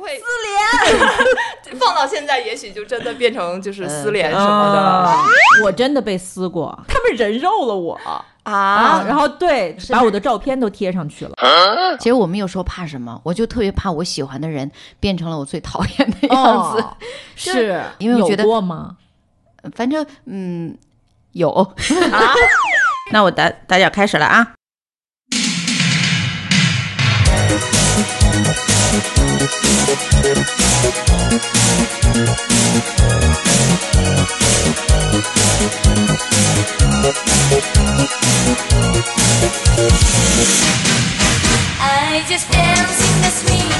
就会撕连，放到现在也许就真的变成就是撕联什么的了啊我真的被撕过，他们人肉了我啊，啊。然后对，把我的照片都贴上去了。其实我们有时候怕什么，我就特别怕我喜欢的人变成了我最讨厌的样子。哦是因为我觉得有过吗？反正嗯，有啊。那我打打点开始了啊。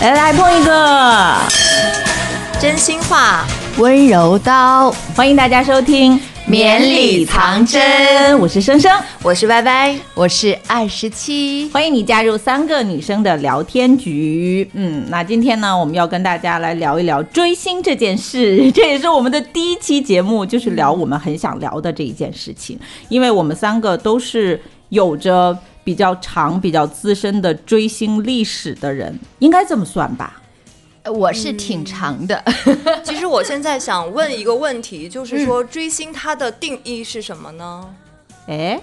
来来来，碰一个！真心话，温柔刀，欢迎大家收听。绵里藏针我是生生，我是歪歪。我是二十七。欢迎你加入三个女生的聊天局。嗯，那今天呢，我们要跟大家来聊一聊追星这件事，这也是我们的第一期节目，就是聊我们很想聊的这一件事情，因为我们三个都是有着比较长、比较资深的追星历史的人，应该这么算吧？我是挺长的，其实我现在想问一个问题，就是说追星它的定义是什么呢？哎，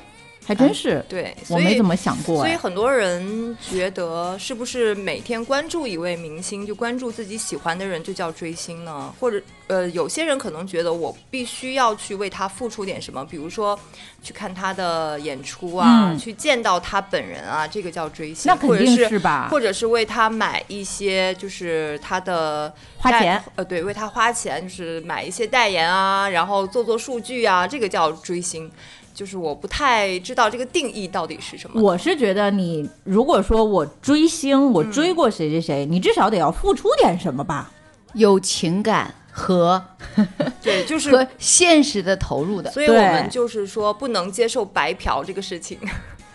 还真是，对，所以我没怎么想过所以哎。很多人觉得，是不是每天关注一位明星，就关注自己喜欢的人，就叫追星呢？或者，呃，有些人可能觉得我必须要去为他付出点什么，比如说去看他的演出啊，嗯去见到他本人啊，这个叫追星。那肯定是是吧或者是为他买一些，就是他的代花钱，呃，对，为他花钱，就是买一些代言啊，然后做做数据啊，这个叫追星。就是我不太知道这个定义到底是什么。我是觉得你如果说我追星，我追过谁谁谁，你至少得要付出点什么吧？有情感和 对，就是和现实的投入的。所以我们就是说不能接受白嫖这个事情。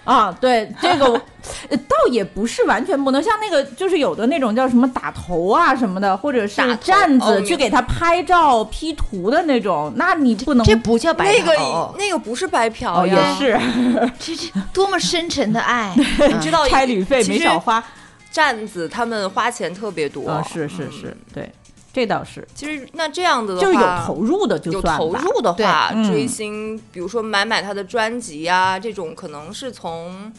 啊，对，这个倒也不是完全不能，像那个就是有的那种叫什么打头啊什么的，或者是站哦子去给他拍照 P 图的那种，那你不能这不叫白嫖那个嫖那个不是白嫖哦也呀，是 这这多么深沉的爱，你知道 差旅费没少花。站子他们花钱特别多。啊，是是嗯。是，对，这倒是，其实那这样子的话，就是有投入的就有算吧投入的话，嗯追星，比如说买买他的专辑呀、这种可能是从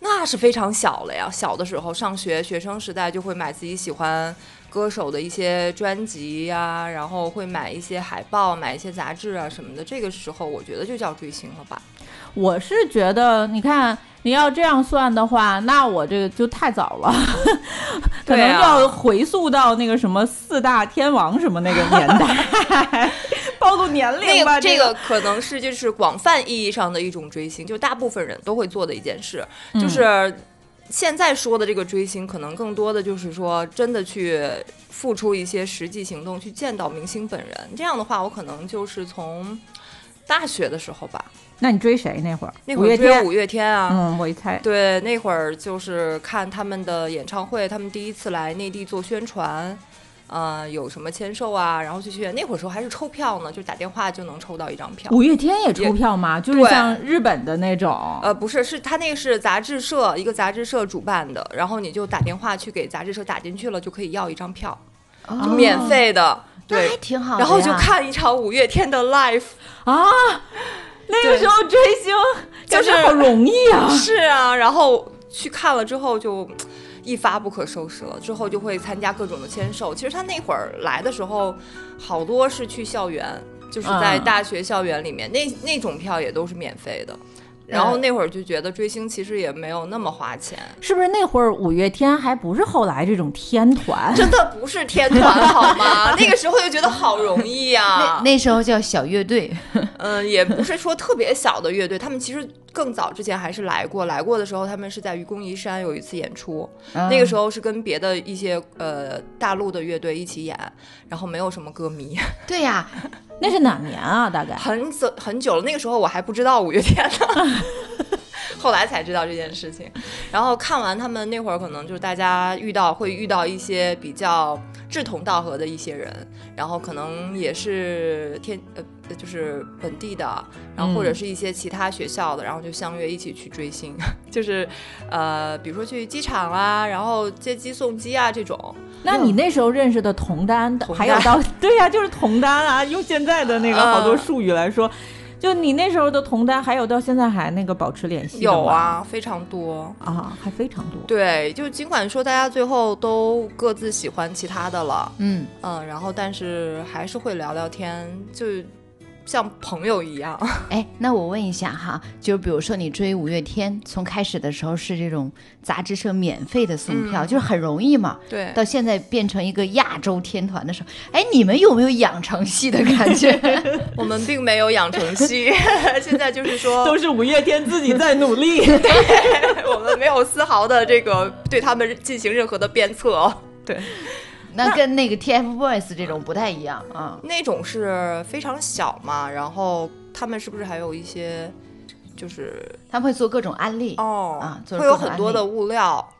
那是非常小了呀。小的时候上学，学生时代就会买自己喜欢歌手的一些专辑呀、然后会买一些海报、买一些杂志啊什么的。这个时候我觉得就叫追星了吧？我是觉得，你看你要这样算的话，那我这个就太早了，可能要回溯到那个什么四大天王什么那个年代，暴露年龄吧。那个这个。个可能是就是广泛意义上的一种追星，就大部分人都会做的一件事，嗯。就是现在说的这个追星，可能更多的就是说真的去付出一些实际行动，去见到明星本人。这样的话，我可能就是从大学的时候吧，那你追谁那会儿？那会儿。追五月天啊。嗯，我一猜，对，那会儿就是看他们的演唱会，他们第一次来内地做宣传，呃，有什么签售啊，然后就去。那会儿时候还是抽票呢，就打电话就能抽到一张票。五月天也抽票吗？就是像日本的那种。呃，不是，是他那个是杂志社一个杂志社主办的，然后你就打电话去给杂志社打进去了，就可以要一张票，免费的，那还对，挺好的。然后就看一场五月天的 live，啊，那个时候追星就是好容易啊。是啊，然后去看了之后就。一发不可收拾了，之后就会参加各种的签售。其实他那会儿来的时候，好多是去校园，就是在嗯大学校园里面，那那种票也都是免费的。然后嗯那会儿就觉得追星其实也没有那么花钱，是不是那会儿五月天还不是后来这种天团？真的不是天团好吗？那个时候就觉得好容易呀、那那时候叫小乐队，嗯，也不是说特别小的乐队，他们其实更早之前还是来过。来过的时候，他们是在愚公移山有一次演出，那个时候是跟别的一些呃大陆的乐队一起演，然后没有什么歌迷，对呀，那是哪年啊？大概很久很久了。那个时候我还不知道五月天呢，后来才知道这件事情。然后看完他们那会儿，可能就是大家遇到会遇到一些比较志同道合的一些人，然后可能也是天呃就是本地的，然后或者是一些其他学校的，然后就相约一起去追星，就是呃比如说去机场啊，然后接机送机啊这种。那你那时候认识的同单，同单还有到 对呀、就是同单啊，用现在的那个好多术语来说，就你那时候的同单，还有到现在还那个保持联系的有啊，非常多。啊，还非常多。对，就尽管说大家最后都各自喜欢其他的了，嗯，嗯，然后但是还是会聊聊天，就像朋友一样。哎，那我问一下哈，就比如说你追五月天，从开始的时候是这种杂志社免费的送票，嗯就是很容易嘛，对，到现在变成一个亚洲天团的时候，哎，你们有没有养成系的感觉？我们并没有养成系，现在就是说，都是五月天自己在努力对。我们没有丝毫的这个对他们进行任何的鞭策哦。对，那跟那个 TFBOYS 这种不太一样啊。那种是非常小嘛，然后他们是不是还有一些就是他们会做各种案例，哦啊会有很多的物料。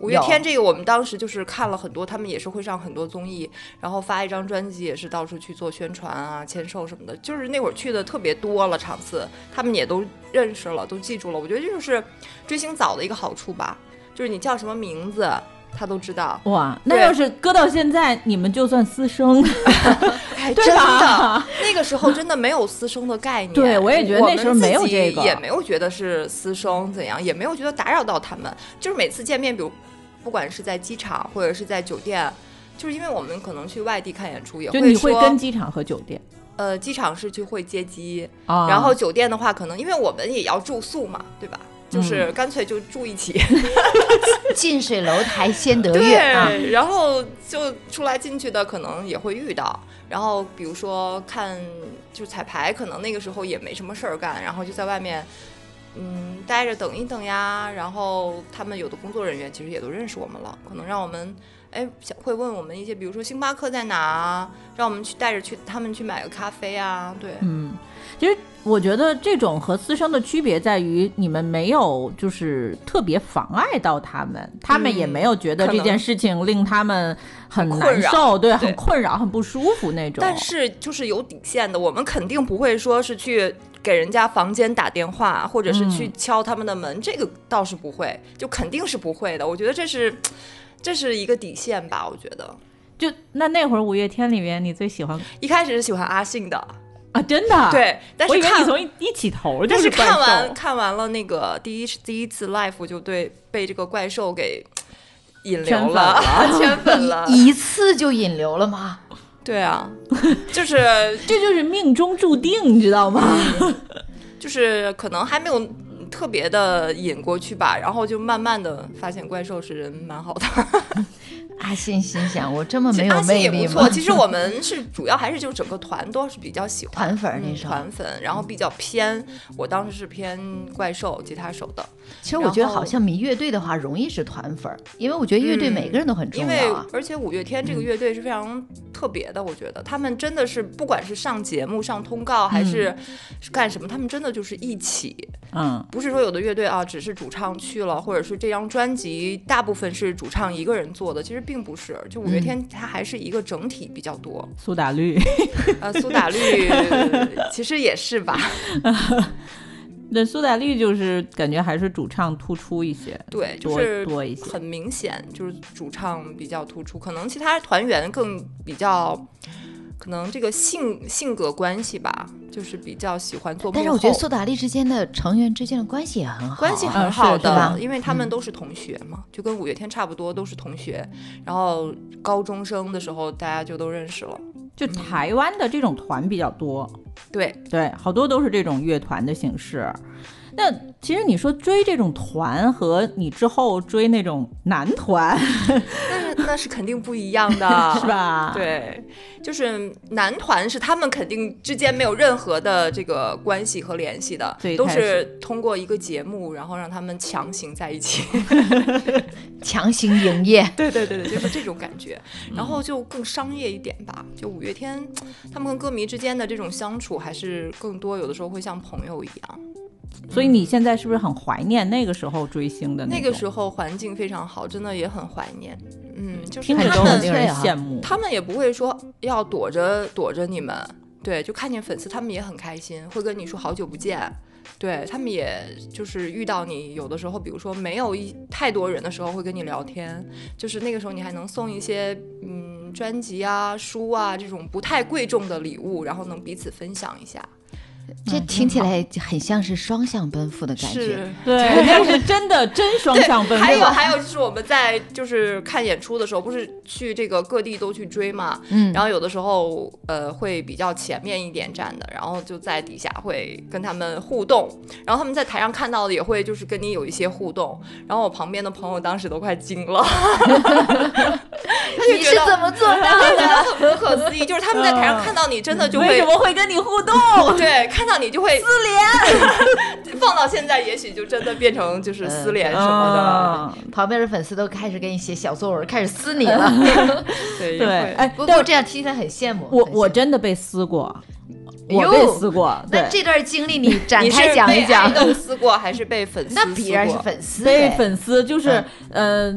五月天这个，我们当时就是看了很多，他们也是会上很多综艺，然后发一张专辑，也是到处去做宣传啊、签售什么的。就是那会儿去的特别多了场次，他们也都认识了，都记住了。我觉得这就是追星早的一个好处吧，就是你叫什么名字，他都知道。哇，那要是搁到现在，你们就算私生，真的，那个时候真的没有私生的概念。对我也觉得那时候没有这个也没有觉得是私生怎样，也没有觉得打扰到他们。就是每次见面，比如不管是在机场或者是在酒店，就是因为我们可能去外地看演出，也就你会说跟机场和酒店呃机场是去会接机，啊然后酒店的话，可能因为我们也要住宿嘛，对吧？嗯就是干脆就住一起，近水楼台先得月啊。对，然后就出来进去的可能也会遇到，然后比如说看就彩排，可能那个时候也没什么事儿干，然后就在外面。嗯，待着等一等呀，然后他们有的工作人员其实也都认识我们了，可能让我们，哎，想会问我们一些，比如说星巴克在哪啊，让我们去带着去他们去买个咖啡啊，对，嗯，其实我觉得这种和私生的区别在于，你们没有就是特别妨碍到他们，他们也没有觉得这件事情令他们很很困扰难受，对，很困扰、很不舒服那种。但是就是有底线的，我们肯定不会说是去给人家房间打电话，或者是去嗯敲他们的门，这个倒是不会，就肯定是不会的。我觉得这是这是一个底线吧，我觉得。就那那会儿五月天里面，你最喜欢一开始是喜欢阿信的，啊？真的？，对，但我以为你是看从一一起头就但是看完看完了那个第一第一次 life 就对被这个怪兽给引圈粉流了，了圈粉了。一次就引流了吗？对啊，就是这就是命中注定，你知道吗？就是可能还没有特别的引过去吧，然后就慢慢的发现怪兽是人蛮好的，阿信心想，我这么没有魅力也不错。吗？其实我们是主要还是就整个团都是比较喜欢团粉团粉，然后比较偏，我当时是偏怪兽吉他手的，其实我觉得好像迷乐队的话，容易是团粉儿，因为我觉得乐队嗯每个人都很重要因为。而且五月天这个乐队是非常特别的，我觉得他们真的是不管是上节目、上通告还是是干什么，他们真的就是一起，嗯，不是说有的乐队啊只是主唱去了，或者是这张专辑大部分是主唱一个人做的，其实并不是，就五月天它还是一个整体比较多。苏打绿。呃，苏打绿 其实也是吧，那苏打绿就是感觉还是主唱突出一些，对，就是多一些。很明显就是主唱比较突出，可能其他团员更比较，可能这个性性格关系吧，就是比较喜欢做幕后。但是我觉得苏打绿之间的成员之间的关系也很好啊，关系啊很好的，因为他们都是同学嘛，就跟五月天差不多，都是同学。然后高中生的时候，大家就都认识了。就台湾的这种团比较多，对，对，好多都是这种乐团的形式。那其实你说追这种团和你之后追那种男团，那那是肯定不一样的，是？吧？，对，就是男团是他们肯定之间没有任何的这个关系和联系的最，都是通过一个节目，然后让他们强行在一起。强行营业。对对对对，就是这种感觉，然后就更商业一点吧。就五月天，他们跟歌迷之间的这种相处，还是更多有的时候会像朋友一样。所以你现在是不是很怀念那个时候追星的那个时候？环境非常好，真的也很怀念。嗯，就是听着他们都很令人啊羡慕。他们也不会说要躲着躲着你们，对，就看见粉丝，他们也很开心，会跟你说好久不见。对他们，也就是遇到你，有的时候，比如说没有一太多人的时候，会跟你聊天，就是那个时候你还能送一些嗯专辑啊、书啊这种不太贵重的礼物，然后能彼此分享一下。这听起来很像是双向奔赴的感觉。是，对，那是真的真双向奔赴。还有还有就是我们在就是看演出的时候，不是去这个各地都去追嘛，嗯然后有的时候呃会比较前面一点站的，然后就在底下会跟他们互动，然后他们在台上看到的也会就是跟你有一些互动，然后我旁边的朋友当时都快惊了，你是怎么做到的？得很不可思议，就是他们在台上看到你真的就会为什么会跟你互动？对，看到你就会撕脸，放到现在也许就真的变成就是撕脸什么的，嗯旁边的粉丝都开始给你写小作文，开始撕你了。对对，哎，不过这样听起来很羡慕。我慕。我真的被撕过，我被撕过，那，这段经历你展开讲一讲。被。撕过还是被粉丝那必然是撕过粉丝被粉丝就是呃，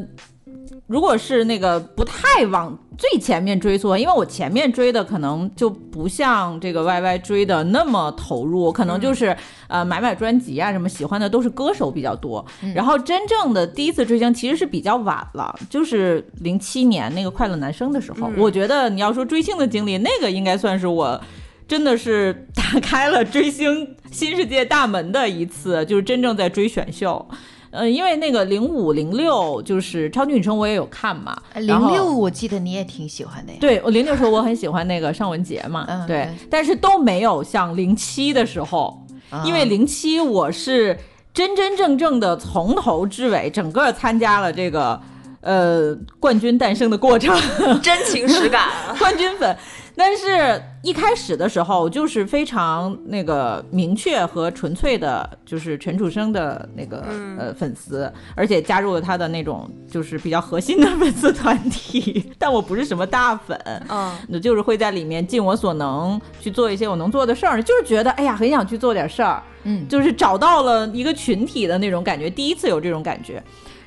如果是那个不太往最前面追溯，因为我前面追的可能就不像这个 Y Y 追的那么投入，可能就是、呃买买专辑啊什么，喜欢的都是歌手比较多。然后真正的第一次追星其实是比较晚了，就是零七年那个快乐男生的时候。我觉得你要说追星的经历，那个应该算是我。真的是打开了追星新世界大门的一次，就是真正在追选秀。呃，因为那个零五零六就是超级女声，我也有看嘛。零六，我记得你也挺喜欢的呀。对我零六时候我很喜欢那个尚雯婕嘛，嗯对对，但是都没有像零七的时候，啊因为零七我是真真正正的从头至尾整个参加了这个呃冠军诞生的过程，真情实感。冠军粉。但是一开始的时候就是非常那个明确和纯粹的，就是陈楚生的那个、呃粉丝，而且加入了他的那种就是比较核心的粉丝团体。但我不是什么大粉，嗯，那就是会在里面尽我所能去做一些我能做的事儿，就是觉得哎呀很想去做点事儿，嗯就是找到了一个群体的那种感觉，第一次有这种感觉。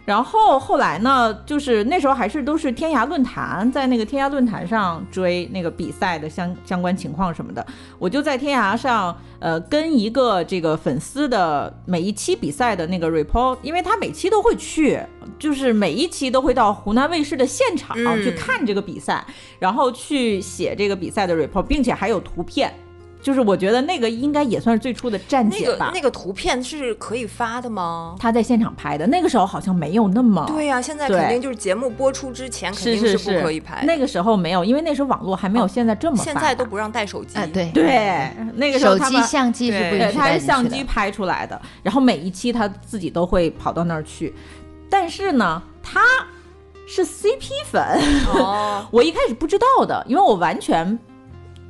然后后来呢，就是那时候还是都是天涯论坛，在那个天涯论坛上追那个比赛的相相关情况什么的，我就在天涯上，呃，跟一个这个粉丝的每一期比赛的那个 report，因为他每期都会去，就是每一期都会到湖南卫视的现场、嗯去看这个比赛，然后去写这个比赛的 report，并且还有图片。就是我觉得那个应该也算是最初的站那个姐吧。那个图片是可以发的吗？他在现场拍的，那个时候好像没有那么对呀、现在肯定就是节目播出之前肯定是不可以拍的，那个时候没有，因为那时候网络还没有现在这么发、现在都不让带手机。啊，对，对，那个时候手机、他们相机是不对对，他允许带进去是相机。拍出来的，然后每一期他自己都会跑到那儿去，但是呢，他是 CP 粉，哦，我一开始不知道的，因为我完全。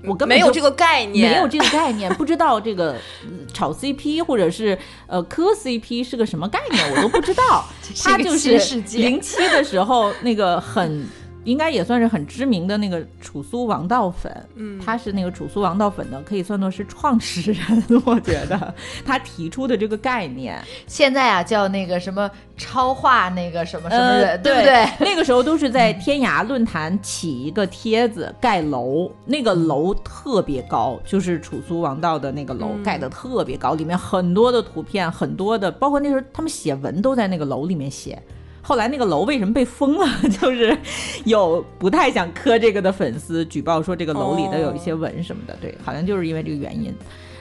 我根本没有这个概念，没有这个概念，不知道这个呃炒 CP 或者是呃磕 CP 是个什么概念，我都不知道。他就是零七的时候那个很。应该也算是很知名的那个楚苏王道粉，嗯他是那个楚苏王道粉的，可以算作是创始人。我觉得 他提出的这个概念，现在啊，叫那个什么超话那个什么什么呃人，对不对？那个时候都是在天涯论坛起一个帖子盖楼，那个楼特别高，就是楚苏王道的那个楼、嗯盖的特别高，里面很多的图片，很多的，包括那时候他们写文都在那个楼里面写。后来那个楼为什么被封了？就是有不太想磕这个的粉丝举报说这个楼里的有一些文什么的，对，好像就是因为这个原因。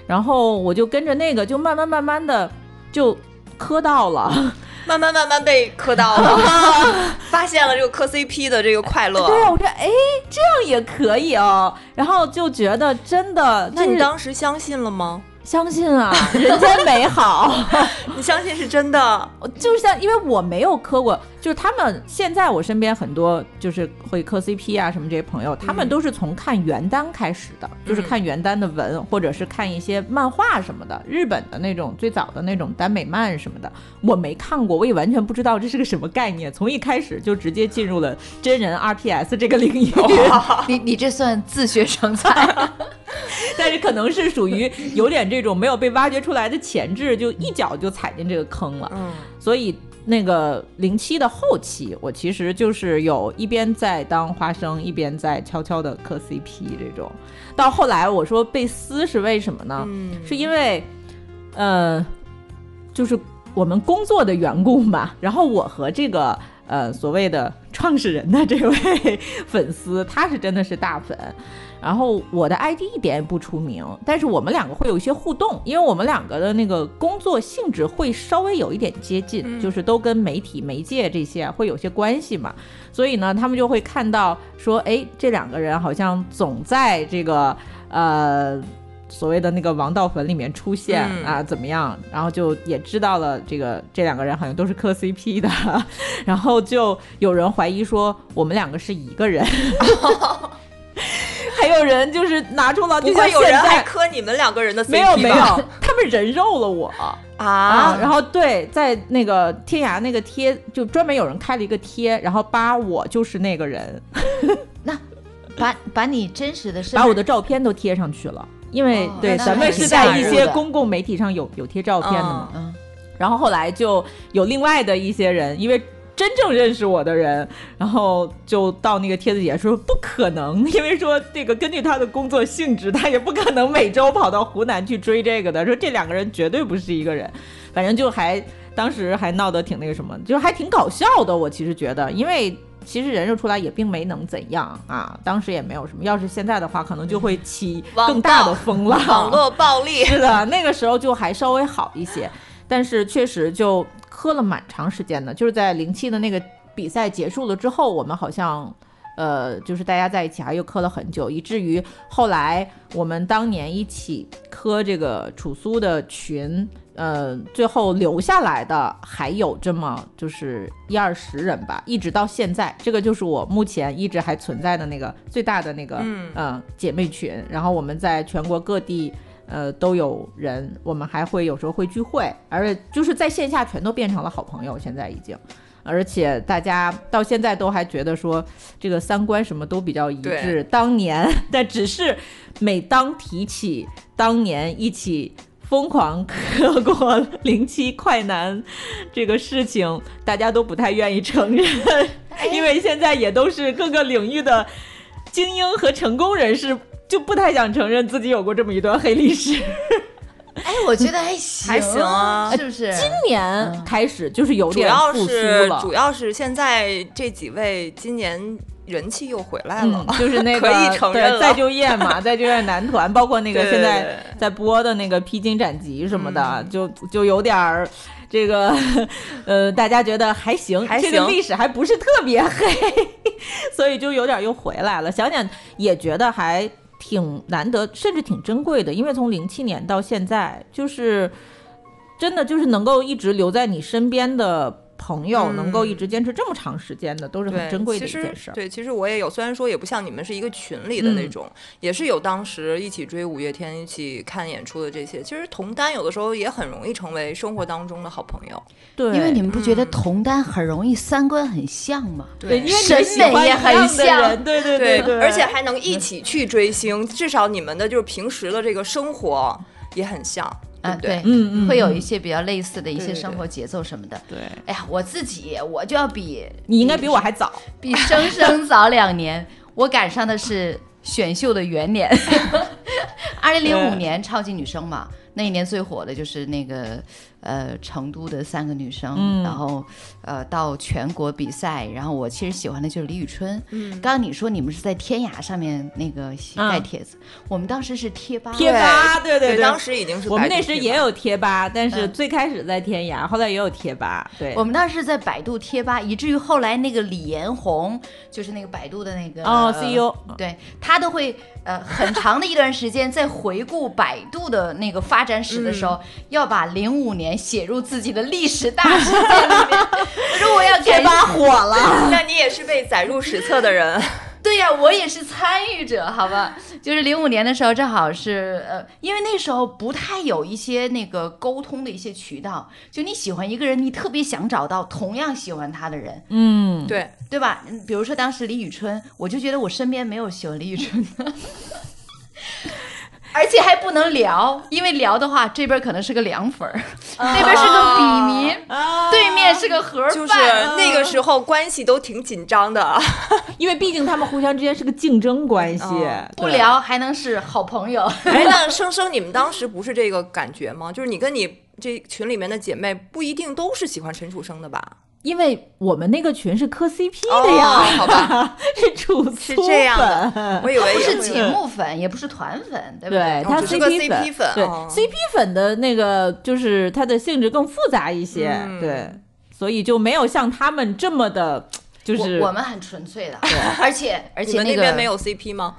然后我就跟着那个，就慢慢慢慢的就磕到了。慢慢慢慢被磕到了，发现了这个磕 CP 的这个快乐。对啊，我说哎，这样也可以哦，然后就觉得真的，那你当时相信了吗？相信啊，人间美好，你相信是真的？就是像因为我没有磕过，就是他们现在我身边很多就是会磕 CP 啊什么这些朋友，他们都是从看原单开始的，就是看原单的文，或者是看一些漫画什么的，日本的那种最早的那种耽美漫什么的，我没看过，我也完全不知道这是个什么概念，从一开始就直接进入了真人 RPS 这个领域。你你这算自学成才，但是可能是属于有点这种没有被挖掘出来的潜质，就一脚就踩进这个坑了。嗯，所以那个零七的后期，我其实就是有一边在当花生，一边在悄悄的磕 CP 这种。到后来我说被撕是为什么呢？嗯是因为，呃，就是我们工作的缘故嘛。然后我和这个呃所谓的创始人的这位 粉丝，他是真的是大粉。然后我的 ID 一点也不出名，但是我们两个会有一些互动，因为我们两个的那个工作性质会稍微有一点接近，嗯就是都跟媒体、媒介这些啊会有些关系嘛。所以呢，他们就会看到说，哎，这两个人好像总在这个呃所谓的那个王道粉里面出现、嗯啊，怎么样？然后就也知道了这个这两个人好像都是磕 CP 的，然后就有人怀疑说我们两个是一个人。还有人就是拿出了，不就像会有人在还磕你们两个人的 CP 没有没有，他们人肉了我。啊，然后对，在那个天涯那个贴，就专门有人开了一个贴，然后扒我就是那个人，那把把你真实的身把我的照片都贴上去了。因为、哦对，咱们是在一些公共媒体上有有贴照片的嘛，嗯。然后后来就有另外的一些人，因为真正认识我的人，然后就到那个帖子底下说不可能，因为说这个根据他的工作性质，他也不可能每周跑到湖南去追这个的，说这两个人绝对不是一个人，反正就还当时还闹得挺那个什么，就还挺搞笑的。我其实觉得，因为。其实人肉出来也并没能怎样啊，当时也没有什么。要是现在的话，可能就会起更大的风浪。网络暴力，是的，那个时候就还稍微好一些，但是确实就磕了蛮长时间的。就是在零七的那个比赛结束了之后，我们好像。呃，就是大家在一起还又磕了很久，以至于后来我们当年一起磕这个楚苏的群，呃，最后留下来的还有这么就是一二十人吧，一直到现在，这个就是我目前一直还存在的那个最大的那个嗯姐妹群，然后我们在全国各地。呃，都有人，我们还会有时候会聚会，而且就是在线下全都变成了好朋友，现在已经，而且大家到现在都还觉得说这个三观什么都比较一致。当年，但只是每当提起当年一起疯狂磕过零七快男这个事情，大家都不太愿意承认，因为现在也都是各个领域的精英和成功人士。就不太想承认自己有过这么一段黑历史。哎，我觉得还行，还行啊是不是？今年开始就是有点复苏要是了，主要是现在这几位今年人气又回来了嗯，，就是那个 可以承认再就业嘛，再就业男团，包括那个现在在播的那个《披荆斩棘》什么的，嗯就就有点儿。这个，呃，大家觉得还行，还这个行历史还不是特别黑，所以就有点又回来了。想想也觉得还挺难得，甚至挺珍贵的，因为从零七年到现在，就是真的就是能够一直留在你身边的朋友，嗯能够一直坚持这么长时间的，都是很，珍贵的一件事儿。对，其实我也有，虽然说也不像你们是一个群里的那嗯种，也是有当时一起追五月天、一起看演出的这些。其实同单有的时候也很容易成为生活当中的好朋友。对，因为你们不觉得嗯同单很容易三观很像吗？对，因为你审美也一样的很像人对对对，而且还能一起去追星，至少你们的就是平时的这个生活也很像，对啊，不对？嗯嗯，会有嗯一些比较类似的一些生活节奏什么的。对，哎呀，我自己我就要比你应该比我还早。比生 生早两年，我赶上的是选秀的元年，二零零五年超级女声嘛，那一年最火的就是那个呃成都的三个女生，嗯。然后呃到全国比赛，然后我其实喜欢的就是李宇春。嗯，刚刚你说你们是在天涯上面那个嗯。盖帖子，我们当时是贴吧，贴吧对。对对当时已经是我们那时也有贴吧，但是嗯。最开始在天涯，后来也有贴吧。对，我们当时在百度贴吧，以至于后来那个李彦宏，就是那个百度的那个哦呃 CEO 对他都会呃很长的一段时间在回顾百度的那个发展史的时候，要把零五年写入自己的历史大事件里面。我说我要感贴吧火了。那你也是被载入史册的人，对呀、我也是参与者，好吧？就是零五年的时候，正好是呃，因为那时候不太有一些那个沟通的一些渠道，就你喜欢一个人，你特别想找到同样喜欢他的人，嗯，对，对吧？嗯比如说当时李宇春，我就觉得我身边没有喜欢李宇春的。而且还不能聊，因为聊的话，这边可能是个凉粉儿，那边是个笔民，啊对面是个盒饭。就是那个时候关系都挺紧张的。因为毕竟他们互相之间是个竞争关系哦，不聊还能是好朋友。哎，那 生生，你们当时不是这个感觉吗？就是你跟你这群里面的姐妹不一定都是喜欢陈楚生的吧？因为我们那个群是磕 CP 的哦，呀，好吧，是主是这样的。粉。我以为不是节目粉，也不是团粉，对不对，他哦只是个 CP 粉对哦。CP 粉的那个就是它的性质更复杂一些，嗯。对，所以就没有像他们这么的，就是我我们很纯粹的，而且而且那个那边没有 CP 吗？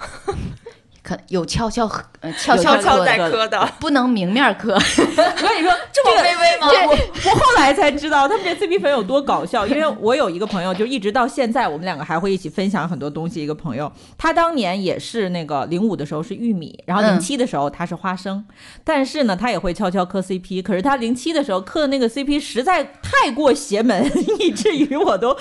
可有悄悄呃悄悄悄悄在磕的，不能明面磕。我跟你说，这么卑微吗？我我后来才知道他们这 CP 粉有多搞笑，因为我有一个朋友，就一直到现在，我们两个还会一起分享很多东西。一个朋友，他当年也是那个零五的时候是玉米，然后零嗯七的时候他是花生，但是呢，他也会悄悄磕 CP。可是他零七的时候磕的那个 CP 实在太过邪门，以至于我都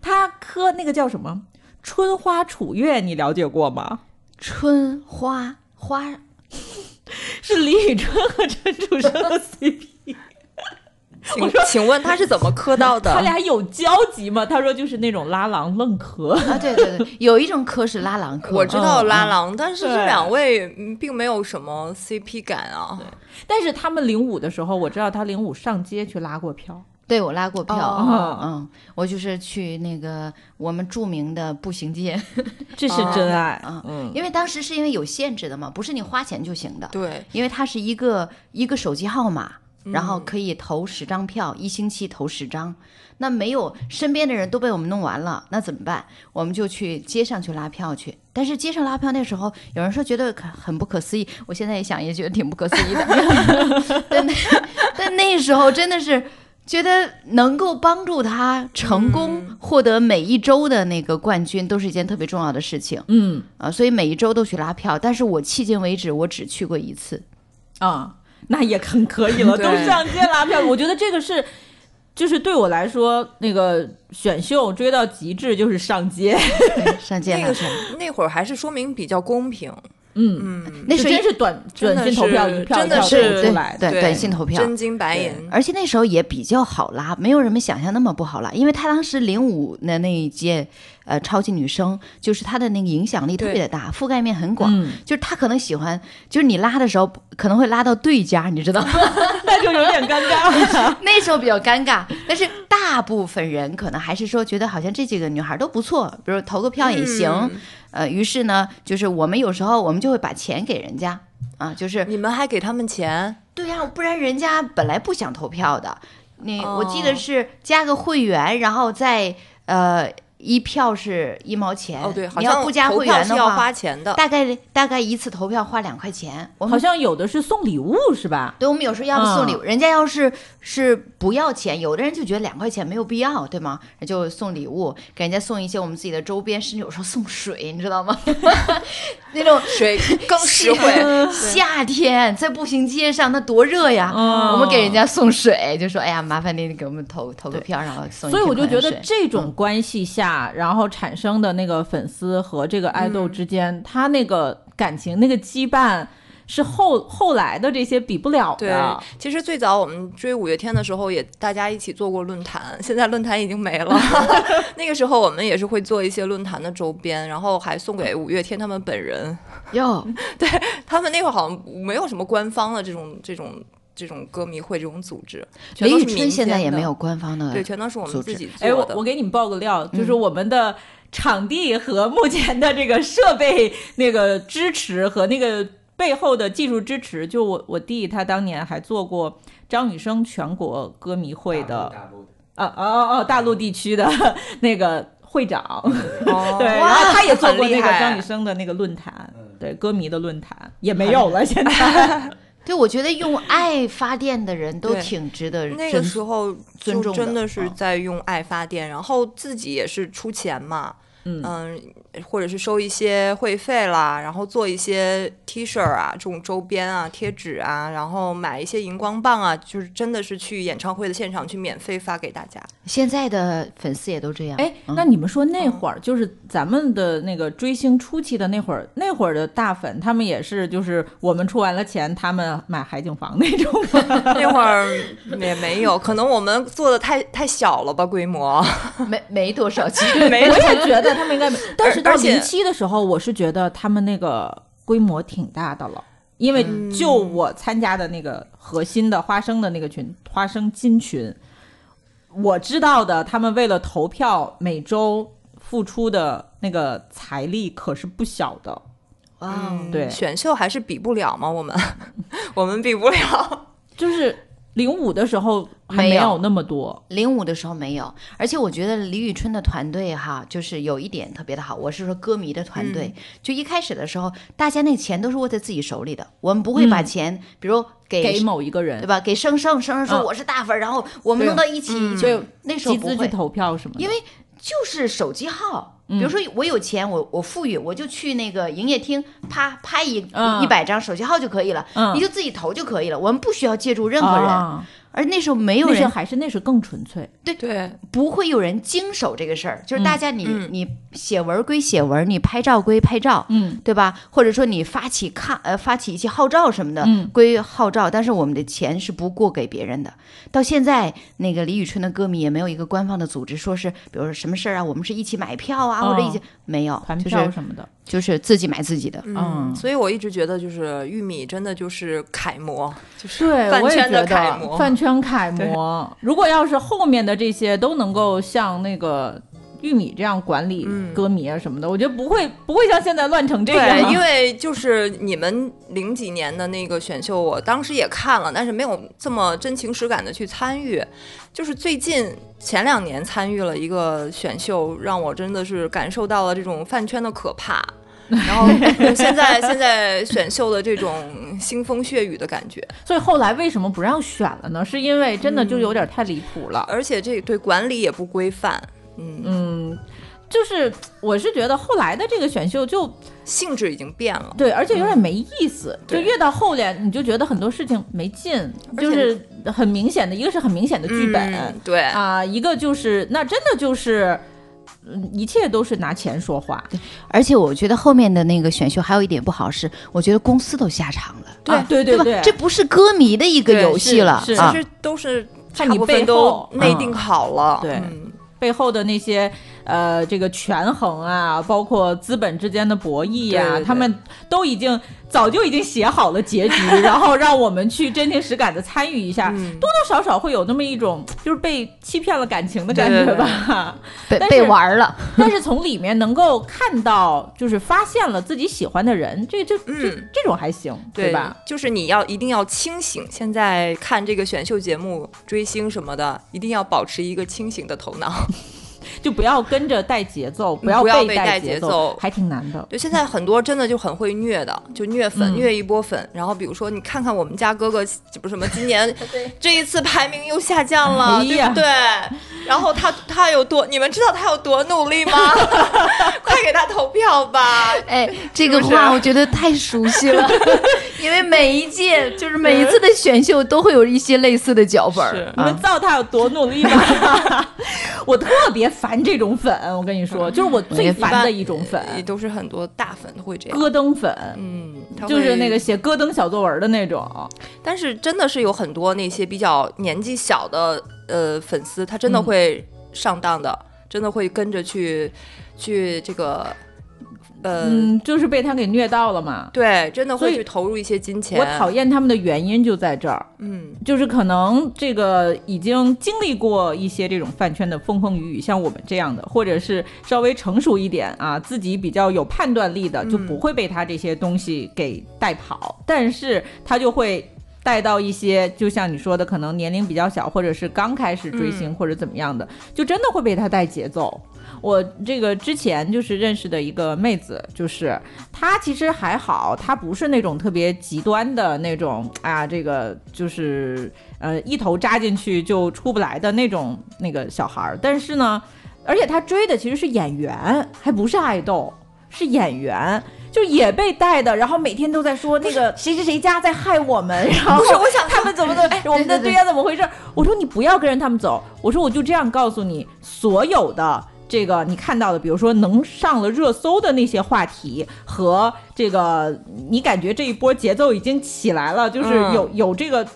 他磕那个叫什么春花楚月，你了解过吗？春花花 是李宇春和陈楚生的 CP。我说请问他是怎么磕到的？他俩有交集吗？他说就是那种拉郎愣磕。啊，对对对，有一种磕是拉郎磕，我知道嗯拉郎，但是这两位嗯并没有什么 CP 感啊。但是他们零五的时候，我知道他零五上街去拉过票。对我拉过票，哦嗯，我就是去那个我们著名的步行街，这是真爱。嗯嗯，因为当时是因为有限制的嘛，不是你花钱就行的，对，因为它是一个一个手机号码，然嗯后可以投十张票，一星期投十张。那没有身边的人都被我们弄完了，那怎么办？我们就去街上去拉票去。但是街上拉票那时候，有人说觉得可很不可思议，我现在一想也觉得挺不可思议的。但那但那时候真的是觉得能够帮助他成功获得每一周的那个冠军，都是一件特别重要的事情嗯啊。所以每一周都去拉票，但是我迄今为止我只去过一次。啊，那也很可以了，都上街拉票。我觉得这个是，就是对我来说，那个选秀追到极致就是上街。上街拉票那个那会儿还是说明比较公平。嗯，嗯，那时候真是短短信投票，一票真的一票是投出来的。对短信投票真金白银。而且那时候也比较好拉，没有人们想象那么不好拉，因为她当时零五的那一届，呃，超级女生，就是她的那个影响力特别的大，覆盖面很广。嗯，就是她可能喜欢，就是你拉的时候可能会拉到对家，你知道吗？那就有点尴尬了。那时候比较尴尬，但是大部分人可能还是说觉得好像这几个女孩都不错，比如投个票也行。嗯呃，于是呢，就是我们有时候我们就会把钱给人家啊，就是你们还给他们钱？对呀、不然人家本来不想投票的。你、我记得哦是加个会员，然后再呃一票是一毛钱。哦，对，好像你要不加投会员的票是要花话，钱的。大概大概一次投票花两块钱。我好像有的是送礼物是吧？对，我们有时候要不送礼嗯物，人家要是是不要钱，有的人就觉得两块钱没有必要，对吗？就送礼物，给人家送一些我们自己的周边，甚至有时候送水，你知道吗？那种水更实惠。夏天在步行街上，那多热呀！嗯我们给人家送水，就说：“哎呀，麻烦您给我们投投个票，然后送一所以我就觉得这种关系下，然后产生的那个粉丝和这个爱豆之间，他那个感情、那个羁绊，是后后来的这些比不了对的。，其实最早我们追五月天的时候，也大家一起做过论坛，现在论坛已经没了。那个时候我们也是会做一些论坛的周边，然后还送给 五月天他们本人。哟，对他们那会儿好像没有什么官方的这种这种这种歌迷会这种组织，全李宇都是民春现在间的也没有官方的，对，全都是我们自己哎，做的。我我给你们爆个料，就是我们的场地和目前的这个设备那个支持和那个背后的技术支持，就我我弟他当年还做过张雨生全国歌迷会的，啊哦哦哦，大陆地区的那个会长，哦对，然后他也做过那个张雨生的那个论坛，对，歌迷的论坛也没有了，现在。对，我觉得用爱发电的人都挺值得那个时候尊重真的是嗯在用爱发电，然后自己也是出钱嘛。嗯或者是收一些会费啦，然后做一些 T 恤啊这种周边啊、贴纸啊，然后买一些荧光棒啊，就是真的是去演唱会的现场去免费发给大家。现在的粉丝也都这样。哎，嗯那你们说那会儿就是咱们的那个追星初期的那会儿，那会儿的大粉，他们也是就是我们出完了钱，他们买海景房那种吗？那会儿也没有，可能我们做的太太小了吧，规模。没没多少钱，没我也觉得他们应该没，但是到零七的时候，我是觉得他们那个规模挺大的了。因为嗯就我参加的那个核心的花生的那个群，花生金群，我知道的，他们为了投票每周付出的那个财力可是不小的。哇哦，对选秀还是比不了吗？我们 我们比不了。就是零五的时候还没有。那么多，零五的时候没有，而且我觉得李宇春的团队哈，就是有一点特别的好。我是说歌迷的团队，就一开始的时候，大家那钱都是握在自己手里的，我们不会把嗯钱，比如给给某一个人。对吧？给生生生生说嗯我是大粉儿，然后我们弄到一起，嗯。就那时候不会，集资去投票什么的，因为就是手机号。比如说我有钱，我我富裕，我就去那个营业厅，啪拍一嗯一百张手机号就可以了，嗯你就自己投就可以了。我们不需要借助任何人，啊而那时候没有人那时候还是那时候更纯粹。对，不会有人经手这个事儿，就是大家你、嗯你写文归写文，你拍照归拍照，嗯，对吧？或者说你发起看呃发起一些号召什么的，嗯归号召，但是我们的钱是不过给别人的。到现在，那个李宇春的歌迷也没有一个官方的组织，说是比如说什么事儿啊，我们是一起买票啊，或者一起没有，团就是票什么的，就是自己买自己的。嗯嗯，所以我一直觉得就是玉米真的就是楷模，就是饭圈的楷模。饭圈楷模。如果要是后面的这些都能够像那个玉米这样管理嗯歌迷啊什么的，我觉得不会不会像现在乱成这样对，样。因为就是你们零几年的那个选秀，我当时也看了，但是没有这么真情实感的去参与。就是最近前两年参与了一个选秀，让我真的是感受到了这种饭圈的可怕。然后 现在现在选秀的这种腥风血雨的感觉，所以后来为什么不让选了呢？是因为真的就有点太离谱了。而且这对管理也不规范，嗯，嗯，就是我是觉得后来的这个选秀就性质已经变了。对，而且有点没意思。就越到后边，你就觉得很多事情没劲，就是很明显的，一个是很明显的剧本。嗯对，啊，一个就是那真的就是，嗯，一切都是拿钱说话。而且我觉得后面的那个选秀还有一点不好是，我觉得公司都下场了，对对对这不是歌迷的一个游戏了，是是啊其实都是看你背后内定好了。对嗯背后的那些呃这个权衡啊，包括资本之间的博弈呀、对对对他们都已经早就已经写好了结局，然后让我们去真情实感的参与一下，嗯多多少少会有那么一种就是被欺骗了感情的感觉吧。被被玩了。但是从里面能够看到，就是发现了自己喜欢的人，这这这嗯这种还行，对吧？？就是你要一定要清醒。现在看这个选秀节目、追星什么的，一定要保持一个清醒的头脑。就不要跟着带节奏，不要被被带节节奏还挺难的。就，现在很多真的就很会虐的，就虐粉，嗯虐一波粉。然后比如说，你看看我们家哥哥，这不是什么，今年 这一次排名又下降了，哎对不对？然后他他有多，你们知道他有多努力吗？快给他投票吧！哎，这个话我觉得太熟悉了，因为每一届就是每一次的选秀都会有一些类似的脚本你们啊。知道他有多努力吗？我特别烦这种粉，我跟你说，就是我最烦的一种粉，也都是很多大粉都会这样。咯噔粉，嗯，就是那个写咯噔小作文的那种。但是真的是有很多那些比较年纪小的呃粉丝，他真的嗯会上当的，真的会跟着去去这个呃、嗯，就是被他给虐到了嘛。对，真的会去投入一些金钱。我讨厌他们的原因就在这儿，嗯就是可能这个已经经历过一些这种饭圈的风风雨雨，像我们这样的，或者是稍微成熟一点啊，自己比较有判断力的，就不会被他这些东西给带跑，但是他就会。带到一些，就像你说的，可能年龄比较小，或者是刚开始追星，嗯或者怎么样的，就真的会被他带节奏。我这个之前就是认识的一个妹子，就是她其实还好，她不是那种特别极端的那种啊，这个就是呃一头扎进去就出不来的那种那个小孩儿，但是呢。而且她追的其实是演员，还不是爱豆，是演员。就也被带的，然后每天都在说那个谁谁谁家在害我们，然后不是我想他们怎么的，我们的对对对呀怎么回事？我说你不要跟着他们走，我说我就这样告诉你，所有的这个你看到的，比如说能上了热搜的那些话题和这个你感觉这一波节奏已经起来了，就是嗯有、有这个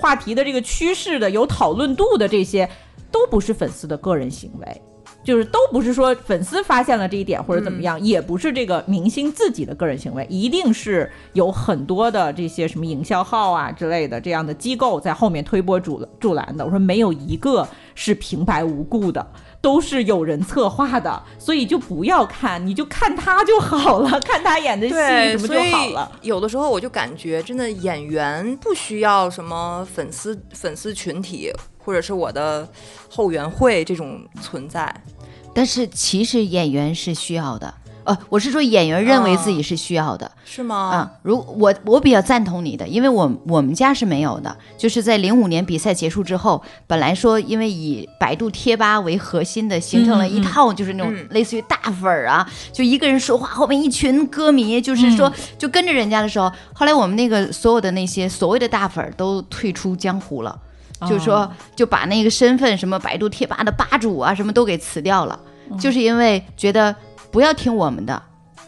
话题的这个趋势的，有讨论度的这些，都不是粉丝的个人行为。就是都不是说粉丝发现了这一点或者怎么样，也不是这个明星自己的个人行为，一定是有很多的这些什么营销号啊之类的这样的机构在后面推波助助澜的。我说没有一个是平白无故的，都是有人策划的，所以就不要看，你就看他就好了，看他演的戏，什么就好了。有的时候我就感觉，真的演员不需要什么粉丝粉丝群体，或者是我的后援会这种存在。但是其实演员是需要的，呃，我是说演员认为自己是需要的。是吗？啊，如我我比较赞同你的，因为我我们家是没有的，就是在零五年比赛结束之后，本来说因为以百度贴吧为核心的，形成了一套就是那种嗯类似于大粉儿啊，就一个人说话后面一群歌迷，就是说就跟着人家的时候，后来我们那个所有的那些所谓的大粉儿都退出江湖了。就说，就把那个身份，什么百度贴吧的吧主啊，什么都给辞掉了，就是因为觉得不要听我们的，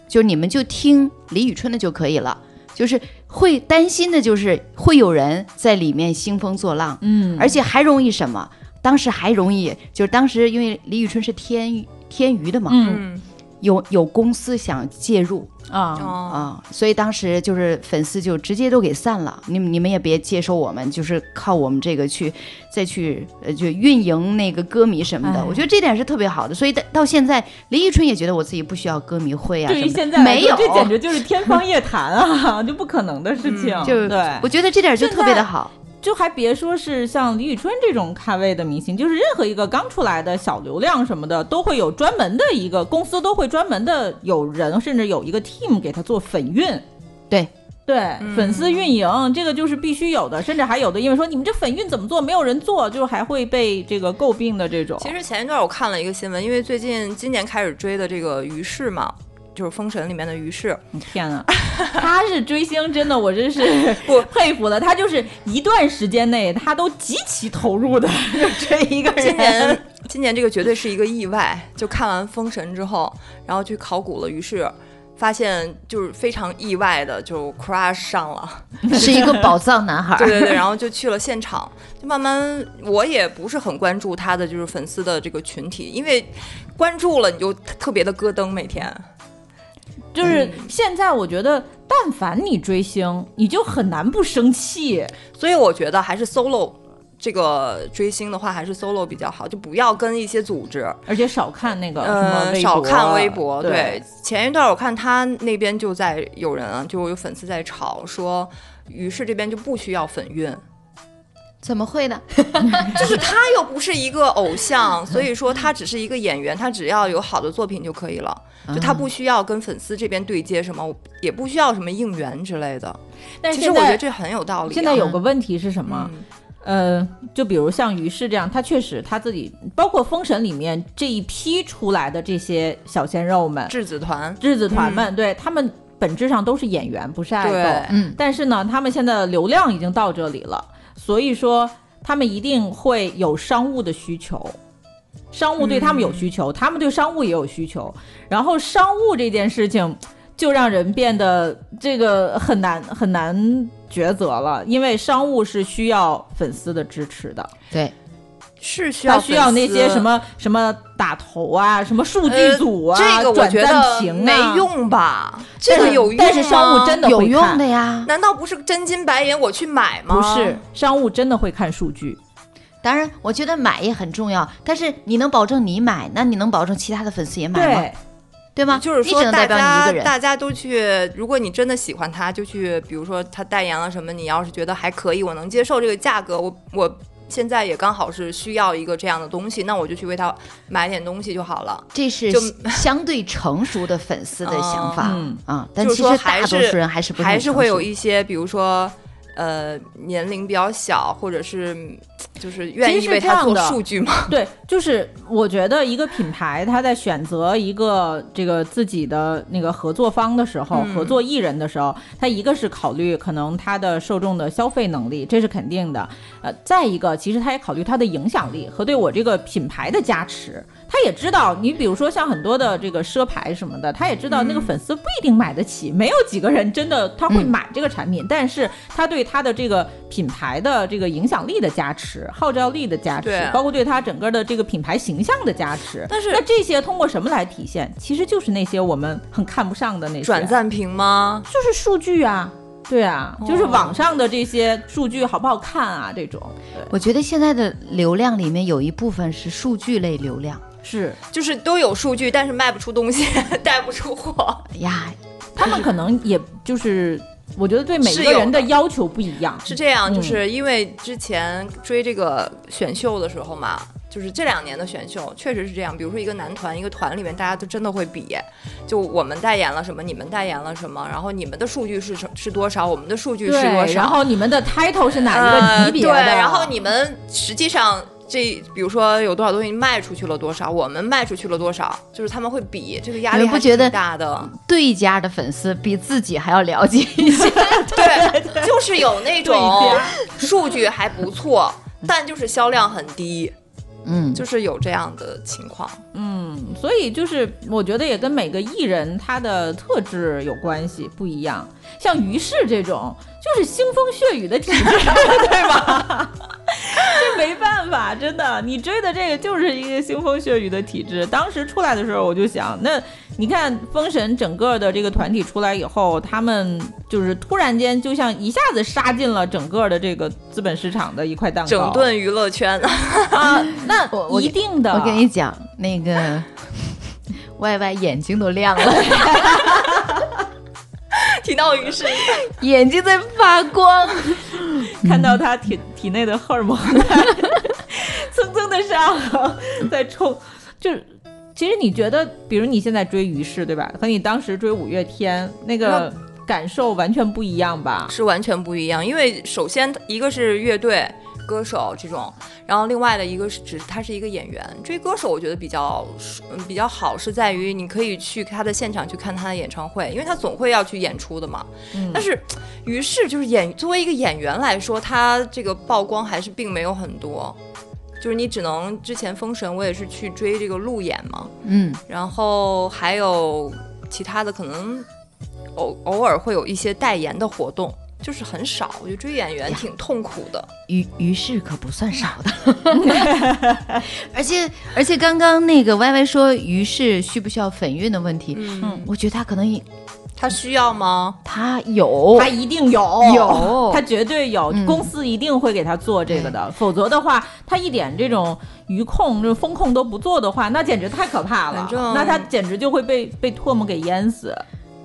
就你们就听李宇春的就可以了。就是会担心的，就是会有人在里面兴风作浪，嗯，而且还容易什么？当时还容易，就是当时因为李宇春是天天娱的嘛，嗯嗯有有公司想介入啊，哦，啊，所以当时就是粉丝就直接都给散了，你们你们也别接受我们，就是靠我们这个去再去呃就运营那个歌迷什么的，哎。我觉得这点是特别好的。所以到到现在，林依春也觉得我自己不需要歌迷会啊对于什么的，现在没有，这简直就是天方夜谭啊，就不可能的事情。嗯就是对，我觉得这点就特别的好。就还别说是像李宇春这种咖位的明星，就是任何一个刚出来的小流量什么的，都会有专门的一个公司，都会专门的有人，甚至有一个 team 给他做粉运。对对，嗯粉丝运营这个就是必须有的，甚至还有的因为说你们这粉运怎么做，没有人做，就还会被这个诟病的这种。其实前一段我看了一个新闻，因为最近今年开始追的这个于适嘛，就是《封神》里面的于适，天啊，他是追星，真的我真是 不佩服了。他就是一段时间内，他都极其投入的 就追一个人。今年今年这个绝对是一个意外。就看完《封神》之后，然后去考古了于适，发现就是非常意外的就 crush 上了。是一个宝藏男孩儿。对对对，然后就去了现场，就慢慢我也不是很关注他的就是粉丝的这个群体，因为关注了你就特别的咯噔每天。就是现在，我觉得，但凡你追星，你就很难不生气。所以我觉得还是 solo 这个追星的话，还是 solo 比较好，就不要跟一些组织。而且少看那个什么呃，微博，少看微博。对对，，前一段我看他那边就在有人啊，就有粉丝在吵说，于是这边就不需要粉运，怎么会呢？就是他又不是一个偶像，所以说他只是一个演员，他只要有好的作品就可以了，就他不需要跟粉丝这边对接什么，也不需要什么应援之类的。但是其实我觉得这很有道理啊。现在有个问题是什么？嗯呃，就比如像于适这样，他确实他自己，包括《封神》里面这一批出来的这些小鲜肉们、质子团，质子团们，对他们本质上都是演员，不是爱豆。嗯，但是呢，他们现在的流量已经到这里了，所以说他们一定会有商务的需求。商务对他们有需求，他们对商务也有需求。然后商务这件事情，就让人变得这个很难很难抉择了，因为商务是需要粉丝的支持的，对，是需要他需要那些什么什么打头啊，什么数据呃组啊，这个我觉得没。用吧？这个有用但是商务吗真的有用的呀。难道不是真金白银我去买吗？不是商务真的会看数据，当然，我觉得买也很重要，但是你能保证你买，那你能保证其他的粉丝也买吗？对，对吗？就是说，大你只能代表你一家个人。大家都去，如果你真的喜欢他，就去，比如说他代言了什么，你要是觉得还可以，我能接受这个价格，我我现在也刚好是需要一个这样的东西，那我就去为他买点东西就好了。这是就相对成熟的粉丝的想法嗯啊，但其实大多还是数人还是不是还是会有一些，比如说，呃，年龄比较小，或者是就是愿意为他做数据吗？对，就是我觉得一个品牌，他在选择一个这个自己的那个合作方的时候，嗯合作艺人的时候，他一个是考虑可能他的受众的消费能力，这是肯定的。呃，再一个，其实他也考虑他的影响力和对我这个品牌的加持。他也知道，你比如说像很多的这个奢牌什么的，他也知道那个粉丝不一定买得起，没有几个人真的他会买这个产品，但是他对他的这个品牌的这个影响力的加持、号召力的加持，包括对他整个的这个品牌形象的加持。但是那这些通过什么来体现？其实就是那些我们很看不上的那些转，赞评吗？就是数据啊。对啊，就是哦网上的这些数据好不好看啊？这种对我觉得现在的流量里面有一部分是数据类流量。是就是都有数据，但是卖不出东西，带不出货。哎呀，他们可能也就是，我觉得对每个人的的要求不一样。是这样，嗯就是因为之前追这个选秀的时候嘛，就是这两年的选秀确实是这样。比如说一个男团，一个团里面大家都真的会比，就我们代言了什么，你们代言了什么，然后你们的数据是什是多少，我们的数据是多，少，然后你们的 title 是哪一呃个级别的？对，然后你们实际上。这比如说有多少东西卖出去了多少，我们卖出去了多少，就是他们会比，这个压力不觉得挺大的。对家的粉丝比自己还要了解一些。对，就是有那种数据还不错，但就是销量很低，嗯，就是有这样的情况。嗯，所以就是我觉得也跟每个艺人他的特质有关系，不一样。像于适这种，就是腥风血雨的体质，对吧？这没办法，真的，你追的这个就是一个腥风血雨的体制。当时出来的时候，我就想，那你看封神整个的这个团体出来以后，他们就是突然间就像一下子杀进了整个的这个资本市场的一块蛋糕，整顿娱乐圈，啊，那 一定的。我跟你讲，那个 Y Y 眼睛都亮了，提到于是眼睛在发光。看到他体体内的荷尔蒙 蹭蹭的上在冲，就是其实你觉得，比如你现在追于适对吧，和你当时追五月天那个感受完全不一样吧？是完全不一样，因为首先一个是乐队。歌手这种，然后另外的一个是，只是他是一个演员。追歌手，我觉得比较嗯比较好，是在于你可以去他的现场去看他的演唱会，因为他总会要去演出的嘛。嗯但是，于是就是演作为一个演员来说，他这个曝光还是并没有很多，就是你只能之前封神，我也是去追这个路演嘛，嗯，然后还有其他的可能偶偶尔会有一些代言的活动，就是很少。我觉得追演员挺痛苦的。于于是可不算少的，而且而且刚刚那个歪歪说于是需不需要粉运的问题，嗯，我觉得他可能他需要吗？他有他一定有，有他绝对有，嗯公司一定会给他做这个的，否则的话，他一点这种余控、这种风控都不做的话，那简直太可怕了反。那他简直就会被被唾沫给淹死。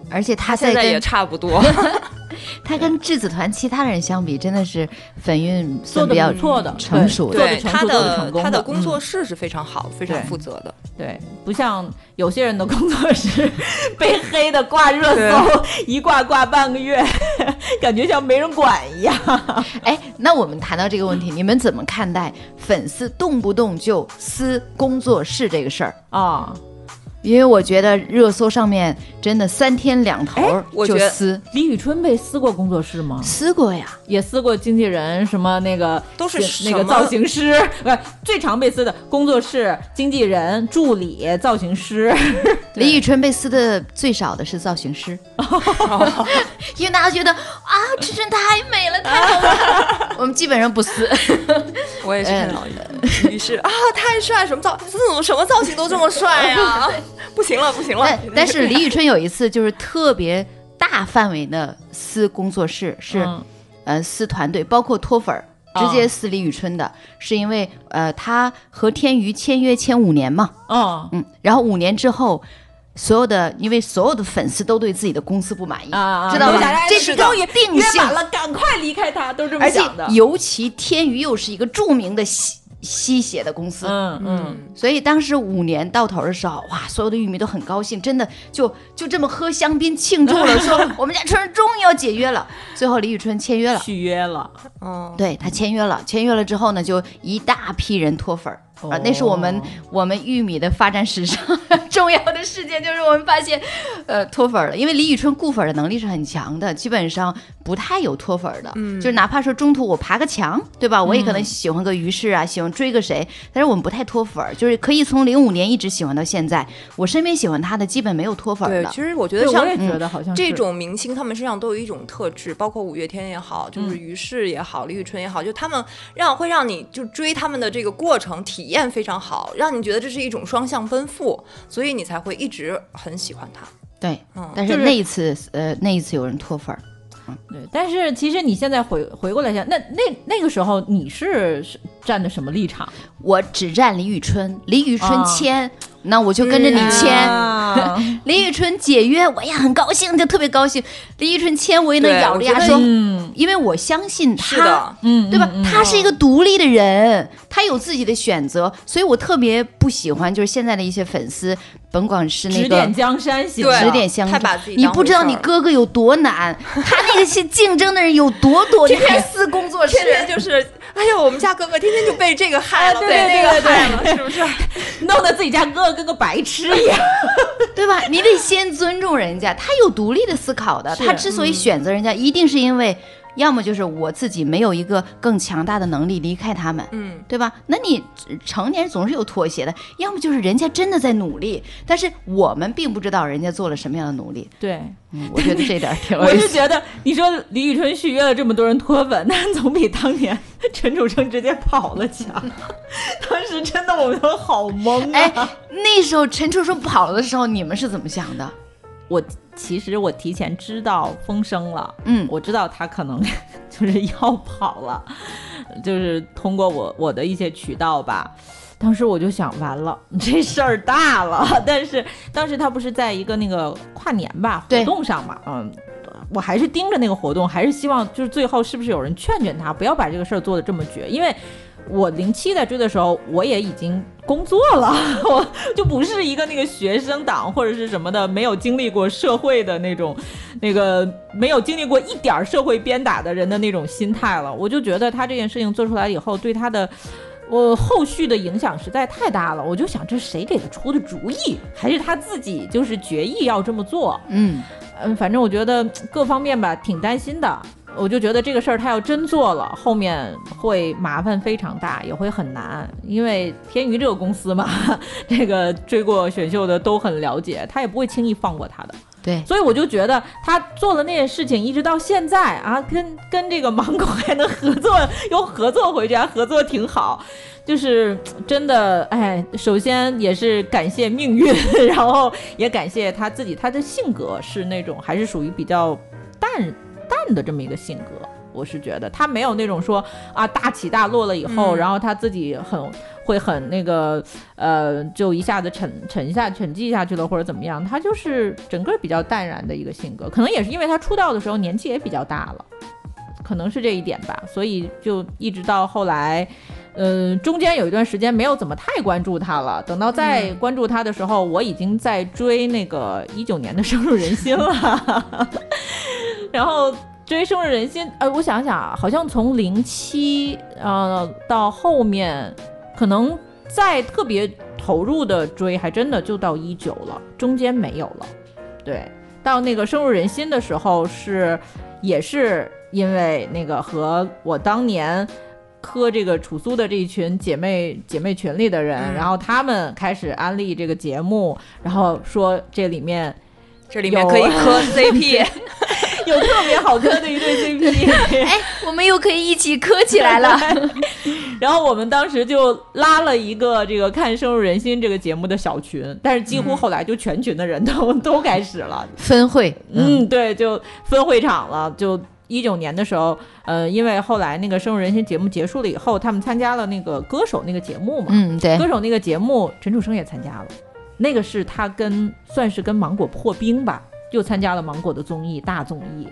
而且他现在也差不多。他跟质子团其他人相比，真的是粉运做的比较不错的，成熟的做的对他成熟做的他的工作嗯室是非常好、非常负责的。对，不像有些人的工作室被黑的挂热搜，一挂挂半个月，感觉像没人管一样。哎，那我们谈到这个问题，你们怎么看待粉丝动不动就撕工作室这个事儿？啊、因为我觉得热搜上面真的三天两头就撕，李宇春被撕过工作室吗？撕过呀。也撕过经纪人，什么那个都是那个造型师，不 是最常被撕的工作室、经纪人、助理、造型师。李宇春被撕的最少的是造型师，因为大家觉得啊，春春太美了，太好了，我们基本上不撕。我也是看到的。于是啊，太帅，什么造这种什么造型都这么帅呀、不行了，不行了但。但是李宇春有一次就是特别大范围的撕工作室，是、嗯呃撕团队，包括脱粉儿。直接撕李宇春的，是因为呃，他和天娱签约签五年嘛，哦嗯，然后五年之后，所有的因为所有的粉丝都对自己的公司不满意，啊啊，知道吗都想哎？这是终于定性了，赶快离开他，都这么而且想的。尤其天娱又是一个著名的喜吸血的公司。嗯嗯，所以当时五年到头的时候，哇，所有的玉米都很高兴，真的就就这么喝香槟庆祝了，说我们家春儿终于要解约了。最后李宇春签约了，续约了，嗯，对他签约了，签约了之后呢，就一大批人脱粉儿。啊，那是我们哦我们玉米的发展史上 重要的事件，就是我们发现，呃，脱粉儿了。因为李宇春固粉儿的能力是很强的，基本上不太有脱粉儿的。嗯，就是哪怕说中途我爬个墙，对吧？我也可能喜欢个于适啊，喜欢追个谁，但是我们不太脱粉儿，就是可以从零五年一直喜欢到现在。我身边喜欢他的基本没有脱粉的。其实我觉，得像我也觉得好像是这种明星，他们身上都有一种特质，包括五月天也好，就是于适也好，李宇春也好，就他们让会让你就追他们的这个过程体验非常好，让你觉得这是一种双向奔赴，所以你才会一直很喜欢他。对，嗯但是是那一次，呃，那一次有人脱粉儿。对，但是其实你现在回回过来想，那那那个时候你是是站的什么立场？我只站李宇春，李宇春啊签，那我就跟着你签。啊 李宇春解约，我也很高兴，就特别高兴。李宇春签，我也能咬着牙说因为我相信他，，嗯，对吧？嗯他是一个独立的人，他有自己的选择，所以我特别不喜欢就是现在的一些粉丝，甭管是那个指点。江山型，指点相太把自己你不知道你哥哥有多难，他那个些竞争的人有多多，你还私工作室，天天就是，哎呦，我们家哥哥天天就被这个害了，对被那个对对对害了，是不是？弄得自己家哥哥跟个白痴一样。对吧？你得先尊重人家，他有独立的思考的。他之所以选择人家，一定是因为，要么就是我自己没有一个更强大的能力离开他们，嗯，对吧？那你成年人总是有妥协的，要么就是人家真的在努力，但是我们并不知道人家做了什么样的努力。对，嗯，我觉得这点 挺有我意思。是觉得你说李宇春续约了这么多人脱粉，那总比当年 陈楚生直接跑了强。当时真的我们都好懵啊！哎，那时候陈楚生跑了的时候，你们是怎么想的？我其实我提前知道风声了，嗯我知道他可能 就是要跑了，就是通过我我的一些渠道吧。当时我就想，完了，这事儿大了。但是当时他不是在一个那个跨年吧活动上嘛，嗯，我还是盯着那个活动，还是希望就是最后是不是有人劝劝他，不要把这个事儿做的这么绝，因为。我零七在追的时候，我也已经工作了，我就不是一个那个学生党或者是什么的，没有经历过社会的那种，那个没有经历过一点儿社会鞭打的人的那种心态了。我就觉得他这件事情做出来以后，对他的。我后续的影响实在太大了，我就想这谁给他出的主意，还是他自己就是决意要这么做？嗯，嗯，反正我觉得各方面吧挺担心的。我就觉得这个事儿他要真做了，后面会麻烦非常大，也会很难。因为天娱这个公司嘛，这个追过选秀的都很了解，他也不会轻易放过他的。对，所以我就觉得他做了那件事情，一直到现在啊，跟跟这个芒果还能合作，又合作回去，还合作挺好。就是真的，哎，首先也是感谢命运，然后也感谢他自己，他的性格是那种还是属于比较淡淡的这么一个性格。我是觉得他没有那种说啊大起大落了以后，嗯然后他自己很会很那个呃，就一下子沉沉下沉寂下去了或者怎么样，他就是整个比较淡然的一个性格，可能也是因为他出道的时候年纪也比较大了，可能是这一点吧，所以就一直到后来。嗯，中间有一段时间没有怎么太关注他了。等到再关注他的时候，我已经在追那个一九年的《深入人心》了。然后追《深入人心》，呃，我想想啊，好像从零七呃到后面，可能再特别投入的追，还真的就到一九了，中间没有了。对，到那个深入人心的时候是，也是因为那个和我当年。磕这个楚苏的这一群姐妹姐妹群里的人，嗯然后他们开始安利这个节目，然后说这里面这里面可以磕 CP，有特别好磕的一对 CP，哎，我们又可以一起磕起来了。然后我们当时就拉了一个这个看《深入人心》这个节目的小群，但是几乎后来就全群的人都、都开始了，分会，嗯，对，就分会场了，就。一九年的时候，呃，因为后来那个《深入人心》节目结束了以后，他们参加了那个歌手那个节目嘛，嗯，对，歌手那个节目，陈楚生也参加了，那个是他跟算是跟芒果破冰吧，又参加了芒果的综艺大综艺，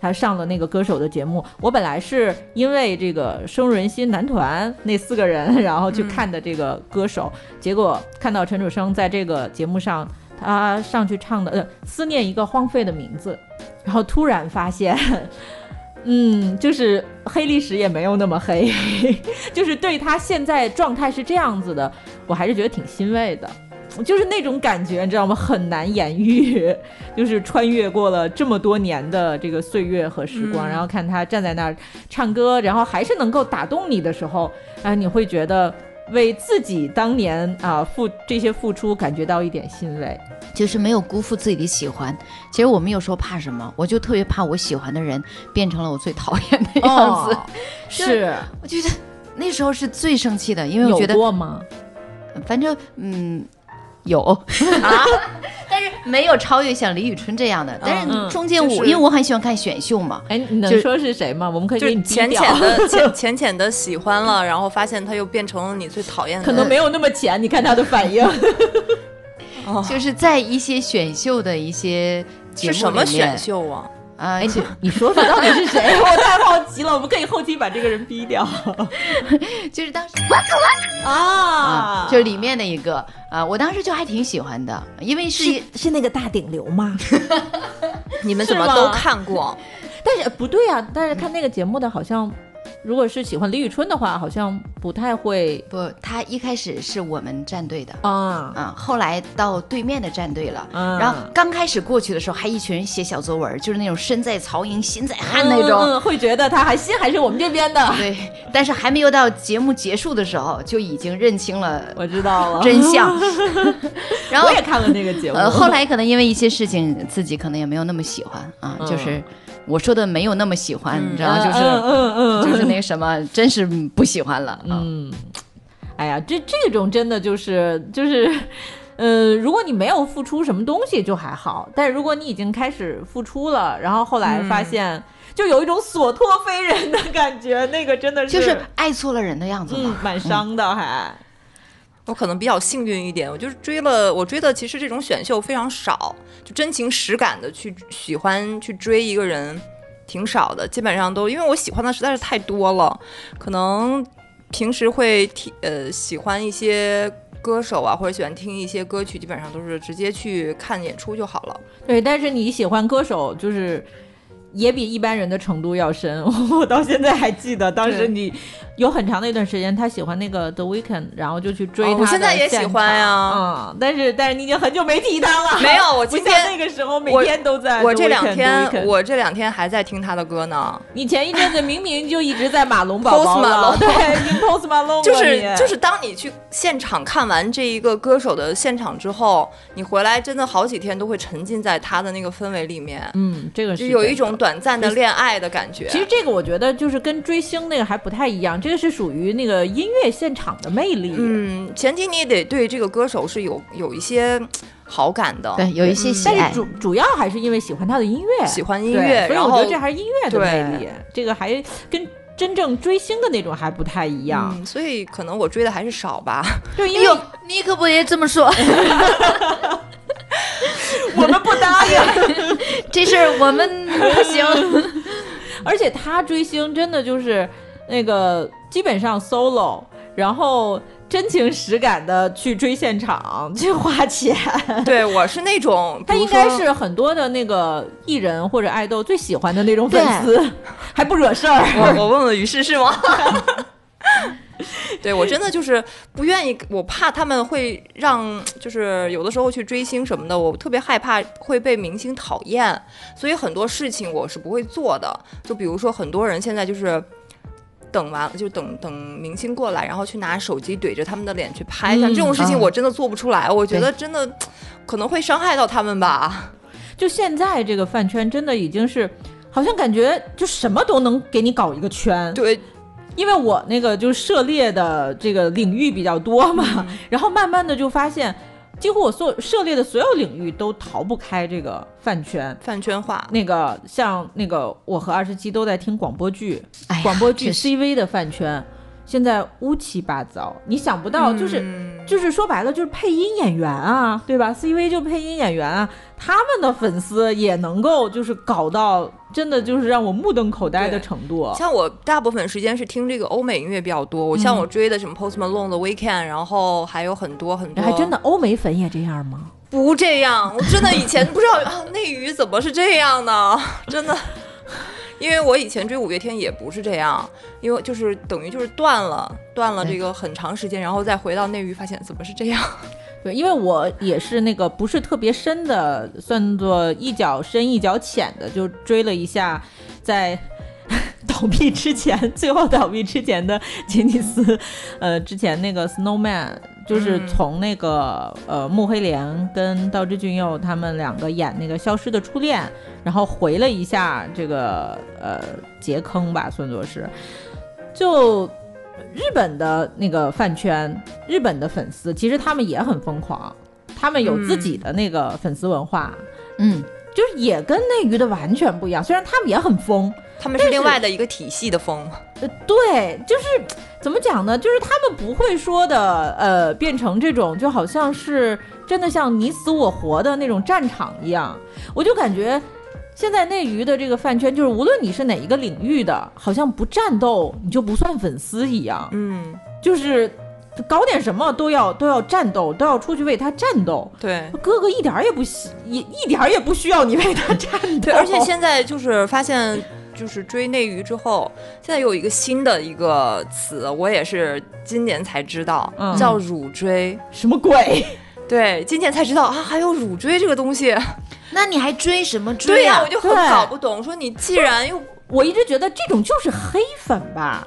他上了那个歌手的节目。我本来是因为这个深入人心男团那四个人，然后去看的这个歌手，结果看到陈楚生在这个节目上，他上去唱的呃思念一个荒废的名字，然后突然发现。嗯，就是黑历史也没有那么黑，就是对他现在状态是这样子的，我还是觉得挺欣慰的。就是那种感觉，你知道吗？很难言喻。就是穿越过了这么多年的这个岁月和时光，嗯然后看他站在那儿唱歌，然后还是能够打动你的时候，啊，你会觉得为自己当年啊付这些付出感觉到一点欣慰。就是没有辜负自己的喜欢。其实我们有时候怕什么？我就特别怕我喜欢的人变成了我最讨厌的样子。哦 是我觉得那时候是最生气的，因为我有觉得过吗？反正嗯有啊，但是没有超越像李宇春这样的。但嗯是中间我、就是因为我很喜欢看选秀嘛，哎，你能就说是谁吗？我们可以就给你 浅浅的浅浅浅的喜欢了，然后发现他又变成了你最讨厌的，可能没有那么浅，你看他的反应。哦就是在一些选秀的一些节目是什么选秀啊？啊、哎，就你 你说说到底是谁？我太好奇了，我们可以后期把这个人逼掉 就是当时啊啊，就是里面的一个啊，我当时就还挺喜欢的，因为是是是那个大顶流吗？你们怎么都看过？但是呃不对啊，但是看那个节目的好像，如果是喜欢李宇春的话，好像不太会不，他一开始是我们战队的。啊。啊，后来到对面的战队了，嗯然后刚开始过去的时候，还一群人写小作文，就是那种身在曹营心在汉那种，会觉得他还心还是我们这边的。对。但是还没有到节目结束的时候，就已经认清了我知道了，真相。然后我也看了那个节目。呃，后来可能因为一些事情，自己可能也没有那么喜欢啊，嗯就是我说的没有那么喜欢，你知道，嗯就是、嗯嗯嗯就是那什么，真是不喜欢了啊。嗯，哎呀，这这种真的就是就是。呃，如果你没有付出什么东西就还好，但是如果你已经开始付出了，然后后来发现，就有一种所托非人的感觉，那个真的是就是爱错了人的样子嗯嘛。蛮伤的还。我可能比较幸运一点，我就是追了，我追的其实这种选秀非常少，就真情实感的去喜欢去追一个人挺少的，基本上都因为我喜欢的实在是太多了，可能平时会听呃喜欢一些歌手啊，或者喜欢听一些歌曲，基本上都是直接去看演出就好了。对，但是你喜欢歌手，就是也比一般人的程度要深。我到现在还记得，当时你有很长的一段时间，他喜欢那个 The Weeknd，然后就去追他的哦我现在也喜欢呀场嗯，但是但是你已经很久没提他了，没有，我 不今天那个时候每天都在。我这两天我这两天还在听他的歌呢。你前一阵子明明就一直在马龙宝宝 Post 了对，已经 Post Malone 就是就是当你去现场看完这一个歌手的现场之后，你回来真的好几天都会沉浸在他的那个氛围里面，嗯，这个就是有一种短暂的恋爱的感觉。其实这个我觉得就是跟追星那个还不太一样，这个是属于那个音乐现场的魅力。嗯，前提你也得对这个歌手是有有一些好感的，对，有一些喜爱但是。主主要还是因为喜欢他的音乐，喜欢音乐，所以我觉得这还是音乐的魅力，这个还跟真正追星的那种还不太一样。嗯，所以可能我追的还是少吧。就因为哎，你可不也这么说？我们不答应，这事儿我们不行。而且他追星真的就是那个基本上 solo，然后真情实感的去追现场去花钱。对我是那种，他应该是很多的那个艺人或者爱豆最喜欢的那种粉丝，还不惹事儿。我我问问于适是吗？对我真的就是不愿意，我怕他们会让，就是有的时候去追星什么的，我特别害怕会被明星讨厌，所以很多事情我是不会做的。就比如说很多人现在就是。等完就等等明星过来，然后去拿手机怼着他们的脸去拍，像嗯这种事情啊我真的做不出来，我觉得真的可能会伤害到他们吧。就现在这个饭圈真的已经是，好像感觉就什么都能给你搞一个圈。对，因为我那个就涉猎的这个领域比较多嘛，嗯 然后慢慢的就发现，几乎我所涉猎的所有领域都逃不开这个饭圈。饭圈化，那个像那个我和二十七都在听广播剧，哎广播剧是 CV 的饭圈。现在乌七八糟，你想不到，就是、嗯就是说白了就是配音演员啊，对吧？CV 就配音演员啊，他们的粉丝也能够就是搞到真的就是让我目瞪口呆的程度。像我大部分时间是听这个欧美音乐比较多，我像嗯我追的什么 Post Malone 的 Weekend，然后还有很多很多，还真的欧美粉也这样吗？不这样，我真的以前不知道啊，内娱怎么是这样呢，真的。因为我以前追五月天也不是这样，因为就是等于就是断了，断了这个很长时间，然后再回到内娱，发现怎么是这样？对，因为我也是那个不是特别深的，算作一脚深一脚浅的，就追了一下，在 倒闭之前，最后倒闭之前的吉尼斯，呃，之前那个 Snowman，就是嗯从那个、呃穆黑莲跟道之俊佑他们两个演那个《消失的初恋》，然后回了一下这个呃杰坑吧，算作是，就。日本的那个饭圈，日本的粉丝其实他们也很疯狂，他们有自己的那个粉丝文化，嗯，就是也跟内娱的完全不一样。虽然他们也很疯，他们是另外的一个体系的风，呃，对，就是怎么讲呢？就是他们不会说的，呃，变成这种就好像是真的像你死我活的那种战场一样。我就感觉现在内娱的这个饭圈，就是无论你是哪一个领域的，好像不战斗你就不算粉丝一样。嗯，就是搞点什么都要都要战斗，都要出去为他战斗。对。哥哥一点儿也不需也一点儿也不需要你为他战斗。对，而且现在就是发现，就是追内娱之后，现在有一个新的一个词，我也是今年才知道，嗯叫乳追。什么鬼？对，今年才知道啊，还有乳追这个东西。那你还追什么对追呀、啊？我就很搞不懂。说你既然又我一直觉得这种就是黑粉吧，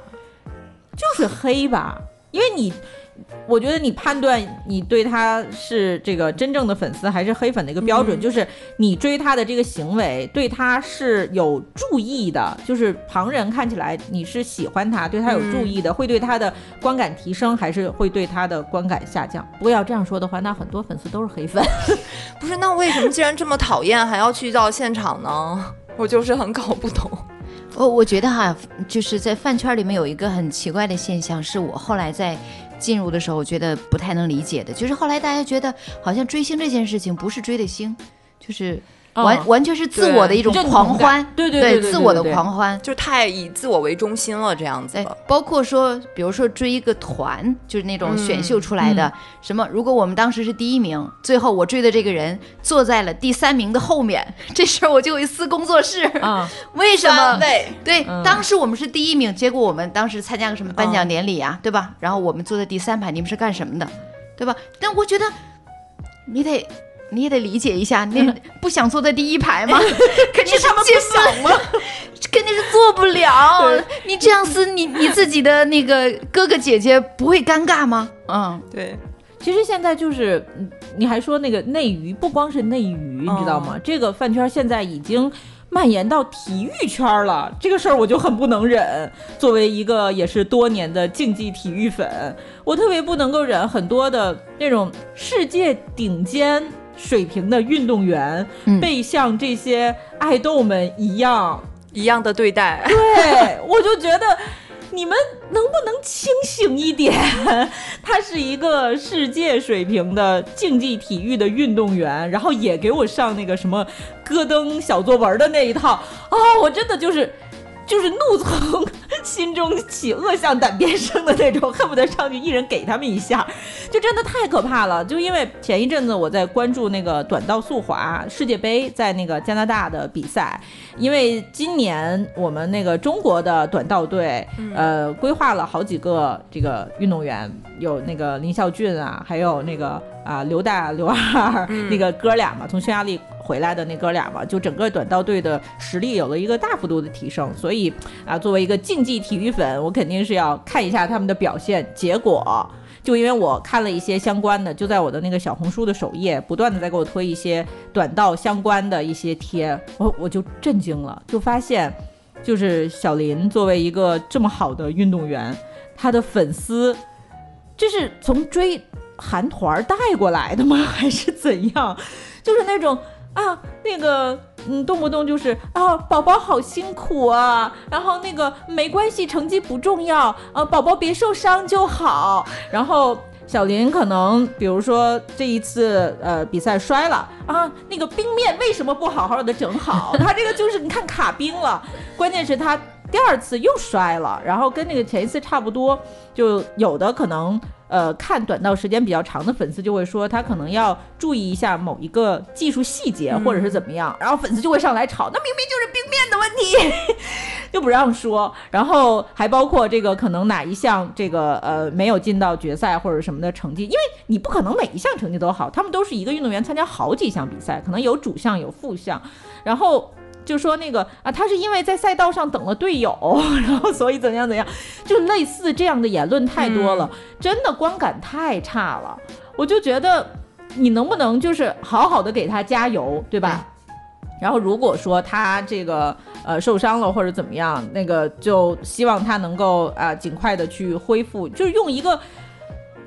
就是黑吧，因为你。我觉得你判断你对他是这个真正的粉丝还是黑粉的一个标准，嗯就是你追他的这个行为对他是有注意的，就是旁人看起来你是喜欢他，对他有注意的，会对他的观感提升，还是会对他的观感下降？不过要这样说的话，那很多粉丝都是黑粉。不是，那为什么既然这么讨厌，还要去到现场呢？我就是很搞不懂。我我觉得哈，就是在饭圈里面有一个很奇怪的现象，是我后来在进入的时候，我觉得不太能理解的，就是后来大家觉得好像追星这件事情不是追的星，就是完、嗯完全是自我的一种狂欢，对对对对对自我的对对狂欢。就太以自我为中心了，这样子包括说，比如说追一个团，就是那种选秀出来的，什么，如果我们当时是第一名，最后我追的这个人坐在了第三名的后面，这事儿我就会撕工作室。啊，为什么对？对，嗯当时我们是第一名，结果我们当时参加个什么颁奖典礼啊，对吧？然后我们坐在第三排，你们是干什么的，对吧？但我觉得你得。你也得理解一下，那 不想坐在第一排吗？肯定是进不想吗？肯定是坐不了。你这样撕，你你自己的那个哥哥姐姐不会尴尬吗？嗯，对，其实现在就是，嗯你还说那个内娱，不光是内娱，你知道吗？这个饭圈现在已经蔓延到体育圈了，这个事儿我就很不能忍。作为一个也是多年的竞技体育粉，我特别不能够忍很多的那种世界顶尖水平的运动员、嗯被像这些爱豆们一样一样的对待。对，我就觉得你们能不能清醒一点？他是一个世界水平的竞技体育的运动员，然后也给我上那个什么戈登小作文的那一套啊、我真的就是。就是怒从心中起，恶向胆边生的那种，恨不得上去一人给他们一下，就真的太可怕了。就因为前一阵子我在关注那个短道速滑世界杯，在那个加拿大的比赛，因为今年我们那个中国的短道队，呃，规划了好几个这个运动员，有那个林孝俊啊，还有那个啊刘大刘二、那个哥俩嘛，从匈牙利回来的那哥俩嘛，就整个短道队的实力有了一个大幅度的提升，所以啊，作为一个竞技体育粉，我肯定是要看一下他们的表现。结果。就因为我看了一些相关的，就在我的那个小红书的首页，不断的在给我推一些短道相关的一些贴，我我就震惊了，就发现，就是小林作为一个这么好的运动员，他的粉丝，这是从追韩团带过来的吗？还是怎样？就是那种啊，那个嗯，动不动就是啊，宝宝好辛苦啊，然后那个没关系，成绩不重要，啊，宝宝别受伤就好。然后小林可能比如说这一次呃比赛摔了啊，那个冰面为什么不好好的整好？他这个就是你看卡冰了，关键是他第二次又摔了，然后跟那个前一次差不多，就有的可能。呃，看短道时间比较长的粉丝就会说，他可能要注意一下某一个技术细节，或者是怎么样，然后粉丝就会上来吵，那明明就是冰面的问题，就不让说。然后还包括这个可能哪一项这个呃没有进到决赛或者什么的成绩，因为你不可能每一项成绩都好，他们都是一个运动员参加好几项比赛，可能有主项有副项，然后。就说那个啊，他是因为在赛道上等了队友，然后所以怎样怎样，就类似这样的言论太多了，真的观感太差了。我就觉得你能不能就是好好的给他加油，对吧？然后如果说他这个呃受伤了或者怎么样，那个就希望他能够啊尽快的去恢复，就是用一个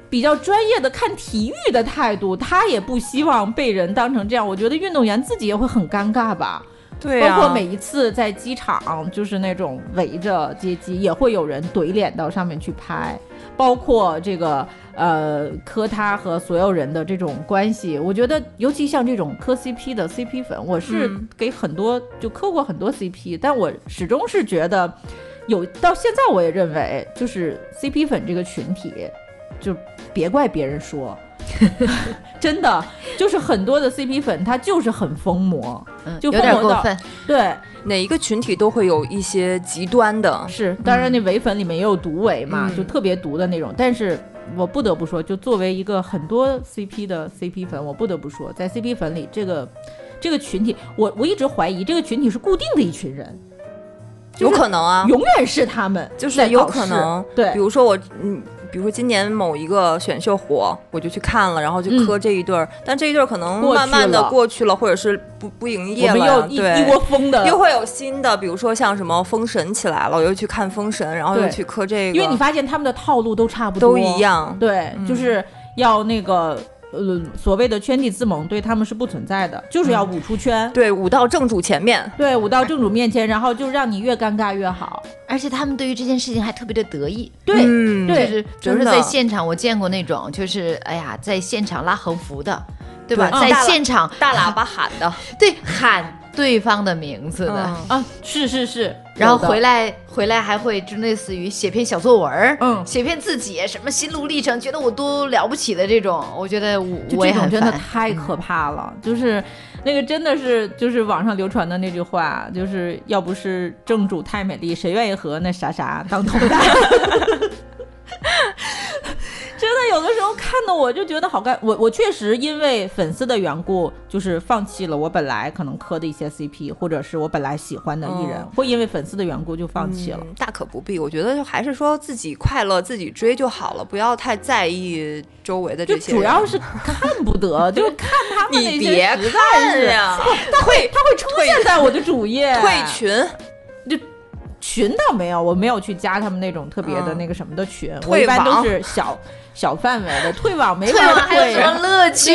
比较专业的看体育的态度，他也不希望被人当成这样。我觉得运动员自己也会很尴尬吧。对包括每一次在机场，就是那种围着接机，也会有人怼脸到上面去拍。包括这个呃磕他和所有人的这种关系，我觉得尤其像这种磕 CP 的 CP 粉，我是嗯给很多就磕过很多 CP，但我始终是觉得有到现在我也认为，就是 CP 粉这个群体，就别怪别人说。真的，就是很多的 CP 粉，他就是很疯魔，就嗯有点疯魔分。对，哪一个群体都会有一些极端的，是，当然那唯粉里面也有毒唯嘛，嗯。就特别毒的那种。但是我不得不说，就作为一个很多 CP 的 CP 粉，我不得不说，在 CP 粉里这个这个群体，我我一直怀疑这个群体是固定的一群人，有可能啊，永远是他们就是有可能，对。比如说我，嗯，比如说今年某一个选秀火，我就去看了，然后就磕这一对儿，但这一对儿可能慢慢的过去了，或者是不不营业了对。一窝蜂的，又会有新的，比如说像什么封神起来了，我又去看封神，然后又去磕这个，因为你发现他们的套路都差不多，都一。样，对，嗯。就是要那个呃所谓的圈地自萌，对他们是不存在的，就是要舞出圈。对，舞到正主前面，对，舞到正主面前，然后就让你越尴尬越好。而且他们对于这件事情还特别的得意，对，嗯对就是比如说真的在现场，我见过那种，就是哎呀，在现场拉横幅的，对吧？在现场大喇叭喊的，对喊对方的名字的，嗯。啊，是是是，然后回来回来还会就类似于写篇小作文儿，嗯。写篇自己什么心路历程，觉得我多了不起的这种，我觉得我我真的太可怕了，就是那个真的是就是网上流传的那句话，就是要不是正主太美丽，谁愿意和那啥啥当同伴？真的有的时候看的我就觉得好尴，我我确实因为粉丝的缘故，就是放弃了我本来可能磕的一些 CP，或者是我本来喜欢的艺人，嗯会因为粉丝的缘故就放弃了。嗯大可不必。我觉得就还是说自己快乐自己追就好了，不要太在意周围的就这些。主要是看不得，就是看他们那些你别实在看是，呀，退他会出现在我的主页，退群，群倒没有，我没有去加他们那种特别的嗯那个什么的群，我一般都是小小范围的退网没退法网还有什么乐趣？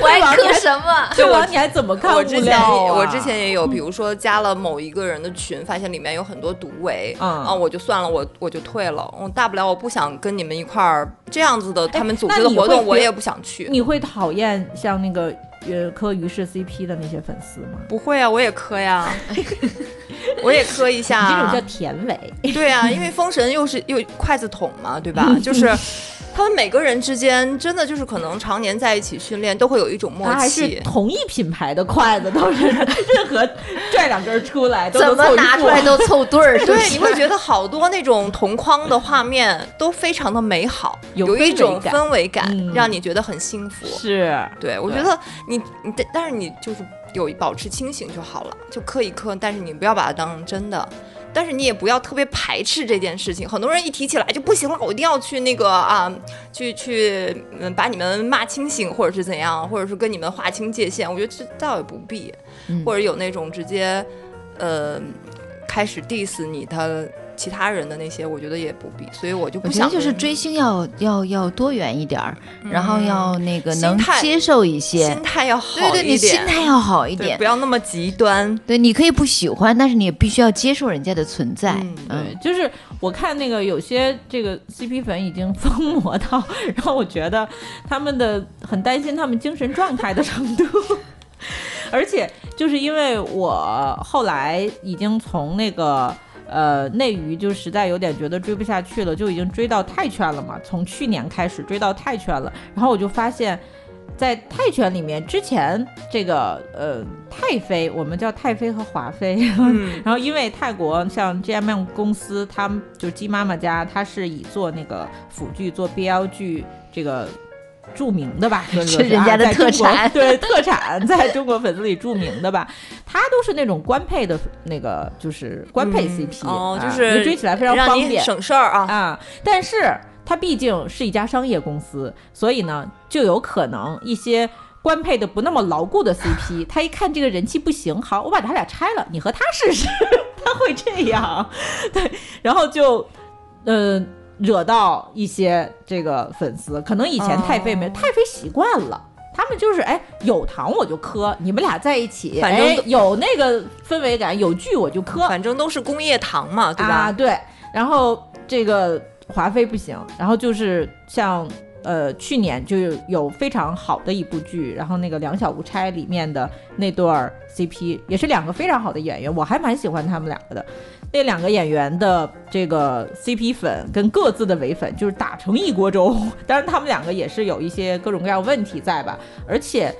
我还磕什么？退网你还怎么看物我之前？我之前也有，比如说加了某一个人的群，发现里面有很多毒唯，嗯啊，我就算了，我我就退了。我大不了我不想跟你们一块儿这样子的，他们组织的活动我也不想去。你会讨厌像那个呃磕于是 CP 的那些粉丝吗？不会啊，我也磕呀，我也磕一下这种叫甜尾，对啊，因为封神又是又筷子桶嘛，对吧？就是他们每个人之间真的就是可能常年在一起训练，都会有一种默它还是契。同一品牌的筷子，都是任何拽两根出来怎么拿出来都凑对儿，对，你会觉得好多那种同框的画面都非常的美好，有一种氛围感让你觉得很幸福。是对，我觉得你你但但是你就是有保持清醒就好了，就磕一磕，但是你不要把它当成真的。但是你也不要特别排斥这件事情，很多人一提起来就不行了，我一定要去那个啊，去去嗯把你们骂清醒，或者是怎样，或者是跟你们划清界限。我觉得这倒也不必，嗯或者有那种直接呃开始 diss 你的其他人的那些，我觉得也不必，所以我就我觉得不想跟就是追星要要要多元一点儿，然后要那个能接受一些心，态要好一点对对，你心态要好一，点不。要那么极端。对，你可以不喜欢，但是你也必须要接受人家的存在。嗯对，就是我看那个有些这个 CP 粉已经疯魔到，然后我觉得他们的很担心他们精神状态的程度。而且就是因为我后来已经从那个呃内娱就实在有点觉得追不下去了，就已经追到泰拳了嘛，从去年开始追到泰拳了，然后我就发现。在泰拳里面，之前这个呃泰菲，我们叫泰菲和华妃，嗯 然后因为泰国像 GMM 公司，他们就鸡妈妈家，它是以做那个辅剧、做 BL 剧这个著名的吧，说是人家的特产 对特产，在中国粉丝里著名的吧。他都是那种官配的那个，就是官配嗯 CP，、就是追起来非常方便省事儿啊。啊。但是它毕竟是一家商业公司，所以呢，就有可能一些。官配的不那么牢固的 CP，他一看这个人气不行，好，我把他俩拆了，你和他试试，他会这样，对，然后就，呃，惹到一些这个粉丝，可能以前太妃没、哦太妃习惯了。他们就是哎，有糖我就磕，你们俩在一起，反正哎有那个氛围感，有剧我就磕，反正都是工业糖嘛，对吧？啊，对。然后这个华妃不行，然后就是像呃去年就有有非常好的一部剧，然后那个《两小无猜》里面的那对儿 CP 也是两个非常好的演员，我还蛮喜欢他们两个的。那两个演员的这个 CP 粉跟各自的伪粉就是打成一锅粥，当然他们两个也是有一些各种各样问题在吧，而且。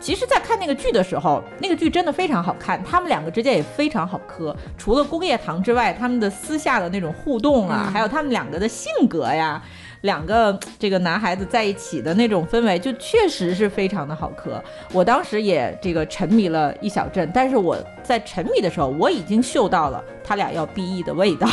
其实，在看那个剧的时候，那个剧真的非常好看，他们两个之间也非常好磕。除了工业糖之外，他们的私下的那种互动啊，嗯还有他们两个的性格呀，两个这个男孩子在一起的那种氛围，就确实是非常的好磕。我当时也这个沉迷了一小阵，但是我在沉迷的时候，我已经嗅到了他俩要 BE 的味道，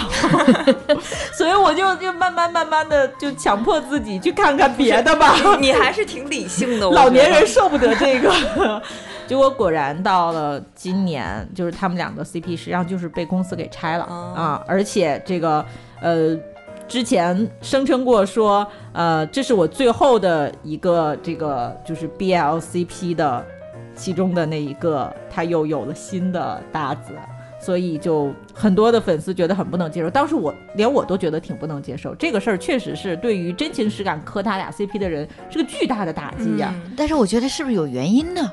所以我就就慢慢慢慢的就强迫自己去看看别的吧。你还是挺理性的，我老年人受不得这个。结果果然到了今年，就是他们两个 CP 实际上就是被公司给拆了、哦啊，而且这个呃。之前声称过说，呃，这是我最后的一个这个就是 BLCP 的其中的那一个，他又有了新的搭子，所以就很多的粉丝觉得很不能接受。当时我连我都觉得挺不能接受，这个事儿确实是对于真情实感磕他俩 CP 的人是个巨大的打击呀、但是我觉得是不是有原因呢？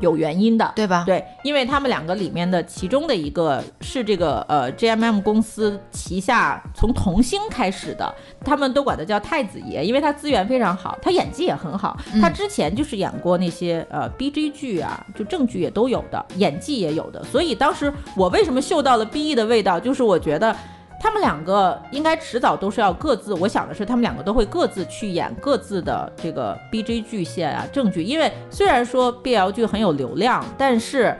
有原因的。对吧？对，因为他们两个里面的其中的一个是这个呃 GMM 公司旗下从童星开始的，他们都管他叫太子爷，因为他资源非常好，他演技也很好。嗯他之前就是演过那些呃 BG 剧啊，就正剧也都有的，演技也有的。所以当时我为什么嗅到了 BE 的味道，就是我觉得。他们两个应该迟早都是要各自，我想的是他们两个都会各自去演各自的这个 BJ 剧线啊正剧，因为虽然说 BL 剧很有流量，但是，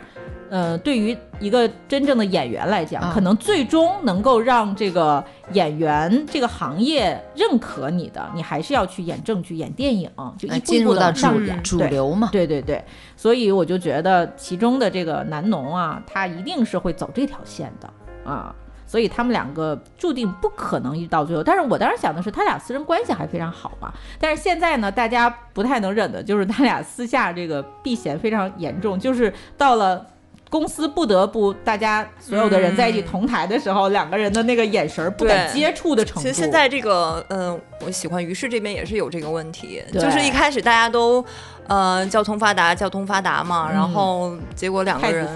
呃，对于一个真正的演员来讲，啊可能最终能够让这个演员这个行业认可你的，你还是要去演正剧、演电影，就一呃步一步的进入到主上演。主对流嘛。对对对，所以我就觉得其中的这个南农啊，他一定是会走这条线的啊，所以他们两个注定不可能一直到最后。但是我当时想的是，他俩私人关系还非常好嘛。但是现在呢，大家不太能忍的就是他俩私下这个避嫌非常严重，就是到了。公司不得不，大家所有的人在一起嗯同台的时候，两个人的那个眼神儿不敢接触的程度。其实现在这个，嗯、我喜欢于适这边也是有这个问题，就是一开始大家都，呃，交通发达，交通发达嘛，嗯然后结果两个人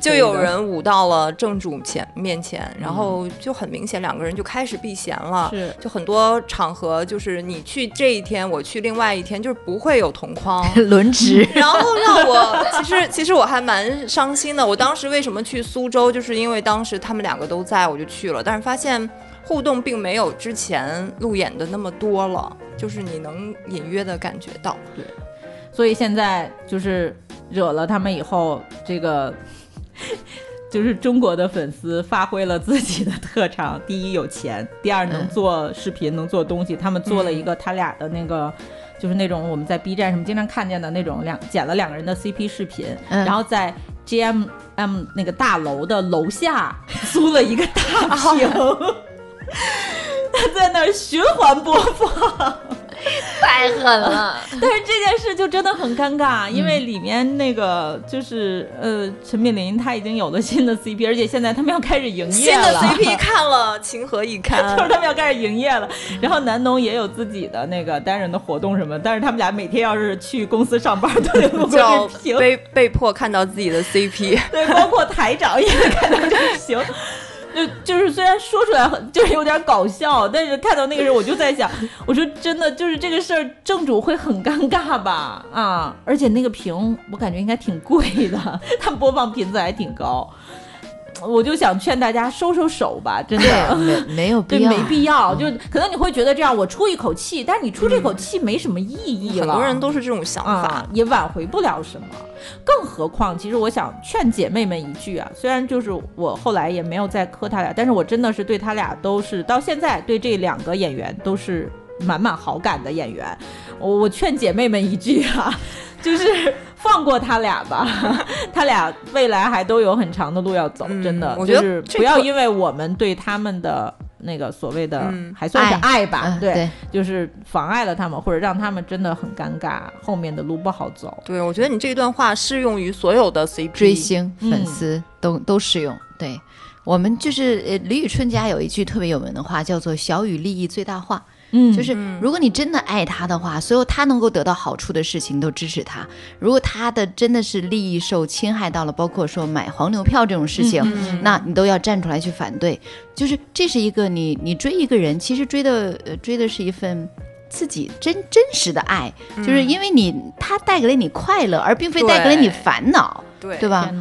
就有人舞到了正主前面前，然后就很明显两个人就开始避嫌了。是就很多场合，就是你去这一天，我去另外一天，就是不会有同框。轮值，然后让我，其实 其实我还蛮伤心的。我当时为什么去苏州，就是因为当时他们两个都在，我就去了。但是发现互动并没有之前路演的那么多了，就是你能隐约的感觉到。所以现在就是惹了他们以后，这个 就是中国的粉丝发挥了自己的特长：第一有钱，第二能嗯做视频，能做东西。他们做了一个他俩的那个。就是那种我们在 B 站什么经常看见的那种两剪了两个人的 CP 视频，嗯然后在 GMM 那个大楼的楼下租了一个大屏，他在那儿循环播放。太狠了。但是这件事就真的很尴尬，因为里面那个就是呃，陈敏琳她已经有了新的 CP，而且现在他们要开始营业了新的。CP 看了情何以堪 就是他们要开始营业了，然后南农也有自己的那个单人的活动什么，但是他们俩每天要是去公司上班，都得录就要过这，被被迫看到自己的 CP。对，包括台长也看到这个屏。就就是虽然说出来很就是有点搞笑，但是看到那个人我就在想，我说真的就是这个事儿，正主会很尴尬吧？啊，而且那个屏我感觉应该挺贵的，它播放频次还挺高，我就想劝大家收收手吧，真的。对，没没有必 对，要，没必要。就可能你会觉得这样，我出一口气，但是你出这口气没什么意义了。很多人都是这种想法啊，，也挽回不了什么。更何况，其实我想劝姐妹们一句啊，虽然就是我后来也没有再磕他俩，但是我真的是对他俩都是到现在对这两个演员都是满满好感的演员。我我劝姐妹们一句啊，就是放过他俩吧，他俩未来还都有很长的路要走，嗯真的，我觉得就是不要因为我们对他们的。那个所谓的嗯还算是爱吧，对，嗯对就是妨碍了他们，或者让他们真的很尴尬，后面的路不好走。对我觉得你这段话适用于所有的 CP 追星嗯粉丝都、都适用。对我们就是呃，李宇春家有一句特别有名的话，叫做“小雨利益最大化”。嗯就是如果你真的爱他的话，所有他能够得到好处的事情都支持他。如果他的真的是利益受侵害到了，包括说买黄牛票这种事情，那你都要站出来去反对。就是这是一个你你追一个人，其实追的呃追的是一份。自己真真实的爱，就是因为你他带给了你快乐，而并非带给了你烦恼，对对吧？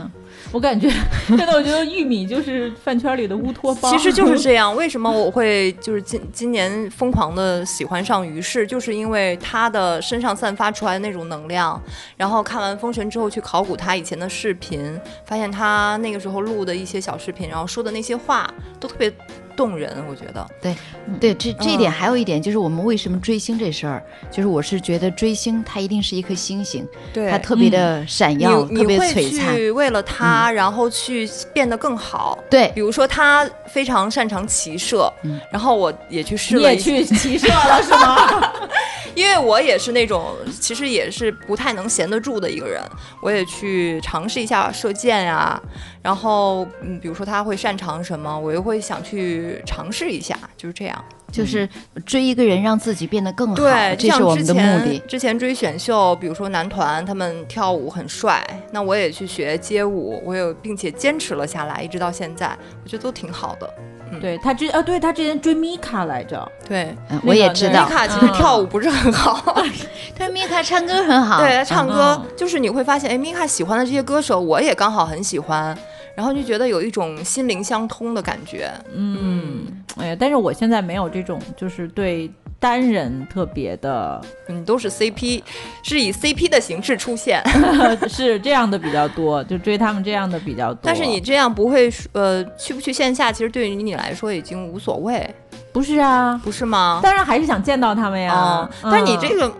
我感觉现在，我觉得玉米就是饭圈里的乌托邦。其实就是 这样。为什么我会就是今今年疯狂的喜欢上于适，就是因为他的身上散发出来的那种能量。然后看完《封神》之后，去考古他以前的视频，发现他那个时候录的一些小视频，然后说的那些话都特别动人。我觉得，对，对这这一点嗯还有一点就是我们为什么追星这事儿，就是我是觉得追星它一定是一颗星星，对它特别的闪耀，你特别会璀璨。去为了他，然后去变得更好。对比如说他非常擅长骑射，嗯然后我也去试你也了去骑射了是吗？因为我也是那种其实也是不太能闲得住的一个人，我也去尝试一下射箭呀、然后嗯，比如说他会擅长什么，我又会想去尝试一下，就是这样。就是追一个人，让自己变得更好，对，这是我们的目前的。之前追选秀，比如说男团他们跳舞很帅，那我也去学街舞，我有并且坚持了下来，一直到现在，我觉得都挺好的。对他之啊，对他之前追米卡来着，对，我也知道米，卡其实跳舞不是很好，但是米卡唱歌很好。对，他唱歌、嗯就是你会发现，哎，米卡喜欢的这些歌手，我也刚好很喜欢，然后就觉得有一种心灵相通的感觉。嗯，哎呀，但是我现在没有这种，就是对单人特别的，嗯，都是 CP，是以 CP 的形式出现，是这样的比较多，就追他们这样的比较多。但是你这样不会，呃，去不去线下，其实对于你来说已经无所谓，不是啊，不是吗？当然还是想见到他们呀。哦，但是你这个，个，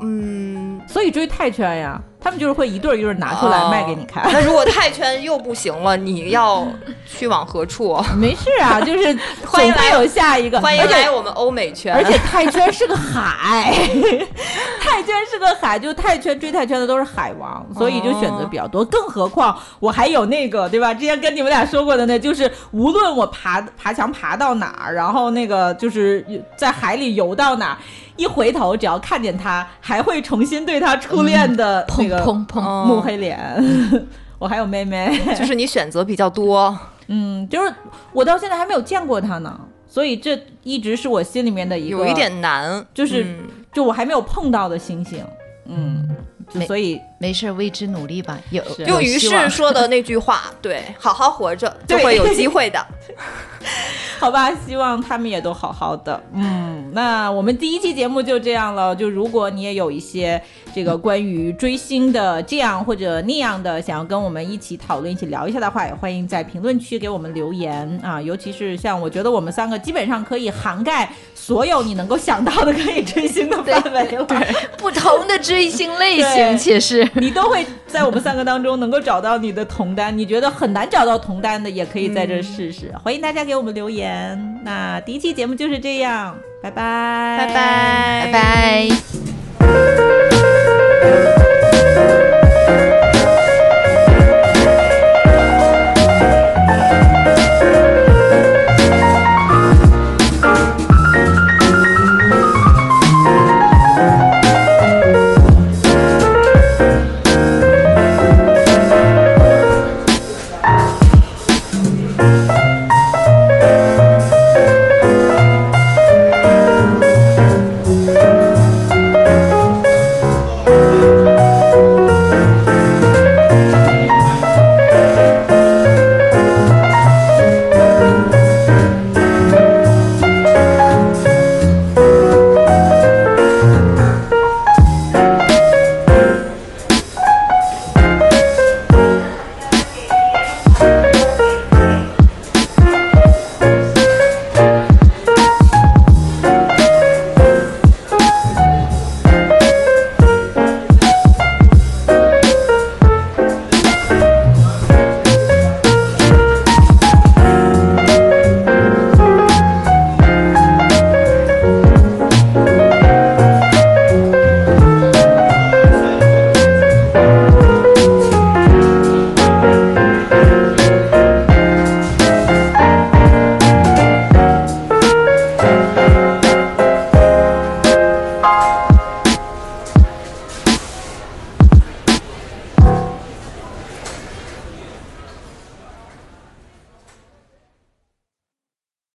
嗯，所以追泰拳呀，他们就是会一对儿一对儿拿出来哦卖给你看。那如果泰拳又不行了，你要 去往何处？没事啊，就是欢迎来总会有下一个，欢迎来我们欧美圈，而且泰拳是个海，泰拳是个海，就泰拳追泰拳的都是海王，所以就选择比较多。更何况我还有那个，对吧？之前跟你们俩说过的那，就是无论我爬爬墙爬到哪儿，然后那个就是在海里游到哪儿，一回头只要看见他，还会重新对他初恋的那个砰砰，嗯。木黑脸。我还有妹妹，就是你选择比较多。嗯，就是我到现在还没有见过他呢，所以这一直是我心里面的一个有一点难，就是嗯。就我还没有碰到的星星，嗯，所以没事儿，为之努力吧。有是用于希望适说的那句话，对，好好活着就会有机会的。好吧，希望他们也都好好的。嗯，那我们第一期节目就这样了。就如果你也有一些这个关于追星的这样或者那样的，想要跟我们一起讨论、一起聊一下的话，也欢迎在评论区给我们留言啊。尤其是像我觉得我们三个基本上可以涵盖所有你能够想到的可以追星的范围了。不同的追星类对型，且是 你都会在我们三个当中能够找到你的同单，你觉得很难找到同单的，也可以在这试试。欢迎大家给我们留言。言。那第一期节目就是这样，拜拜，拜拜拜拜。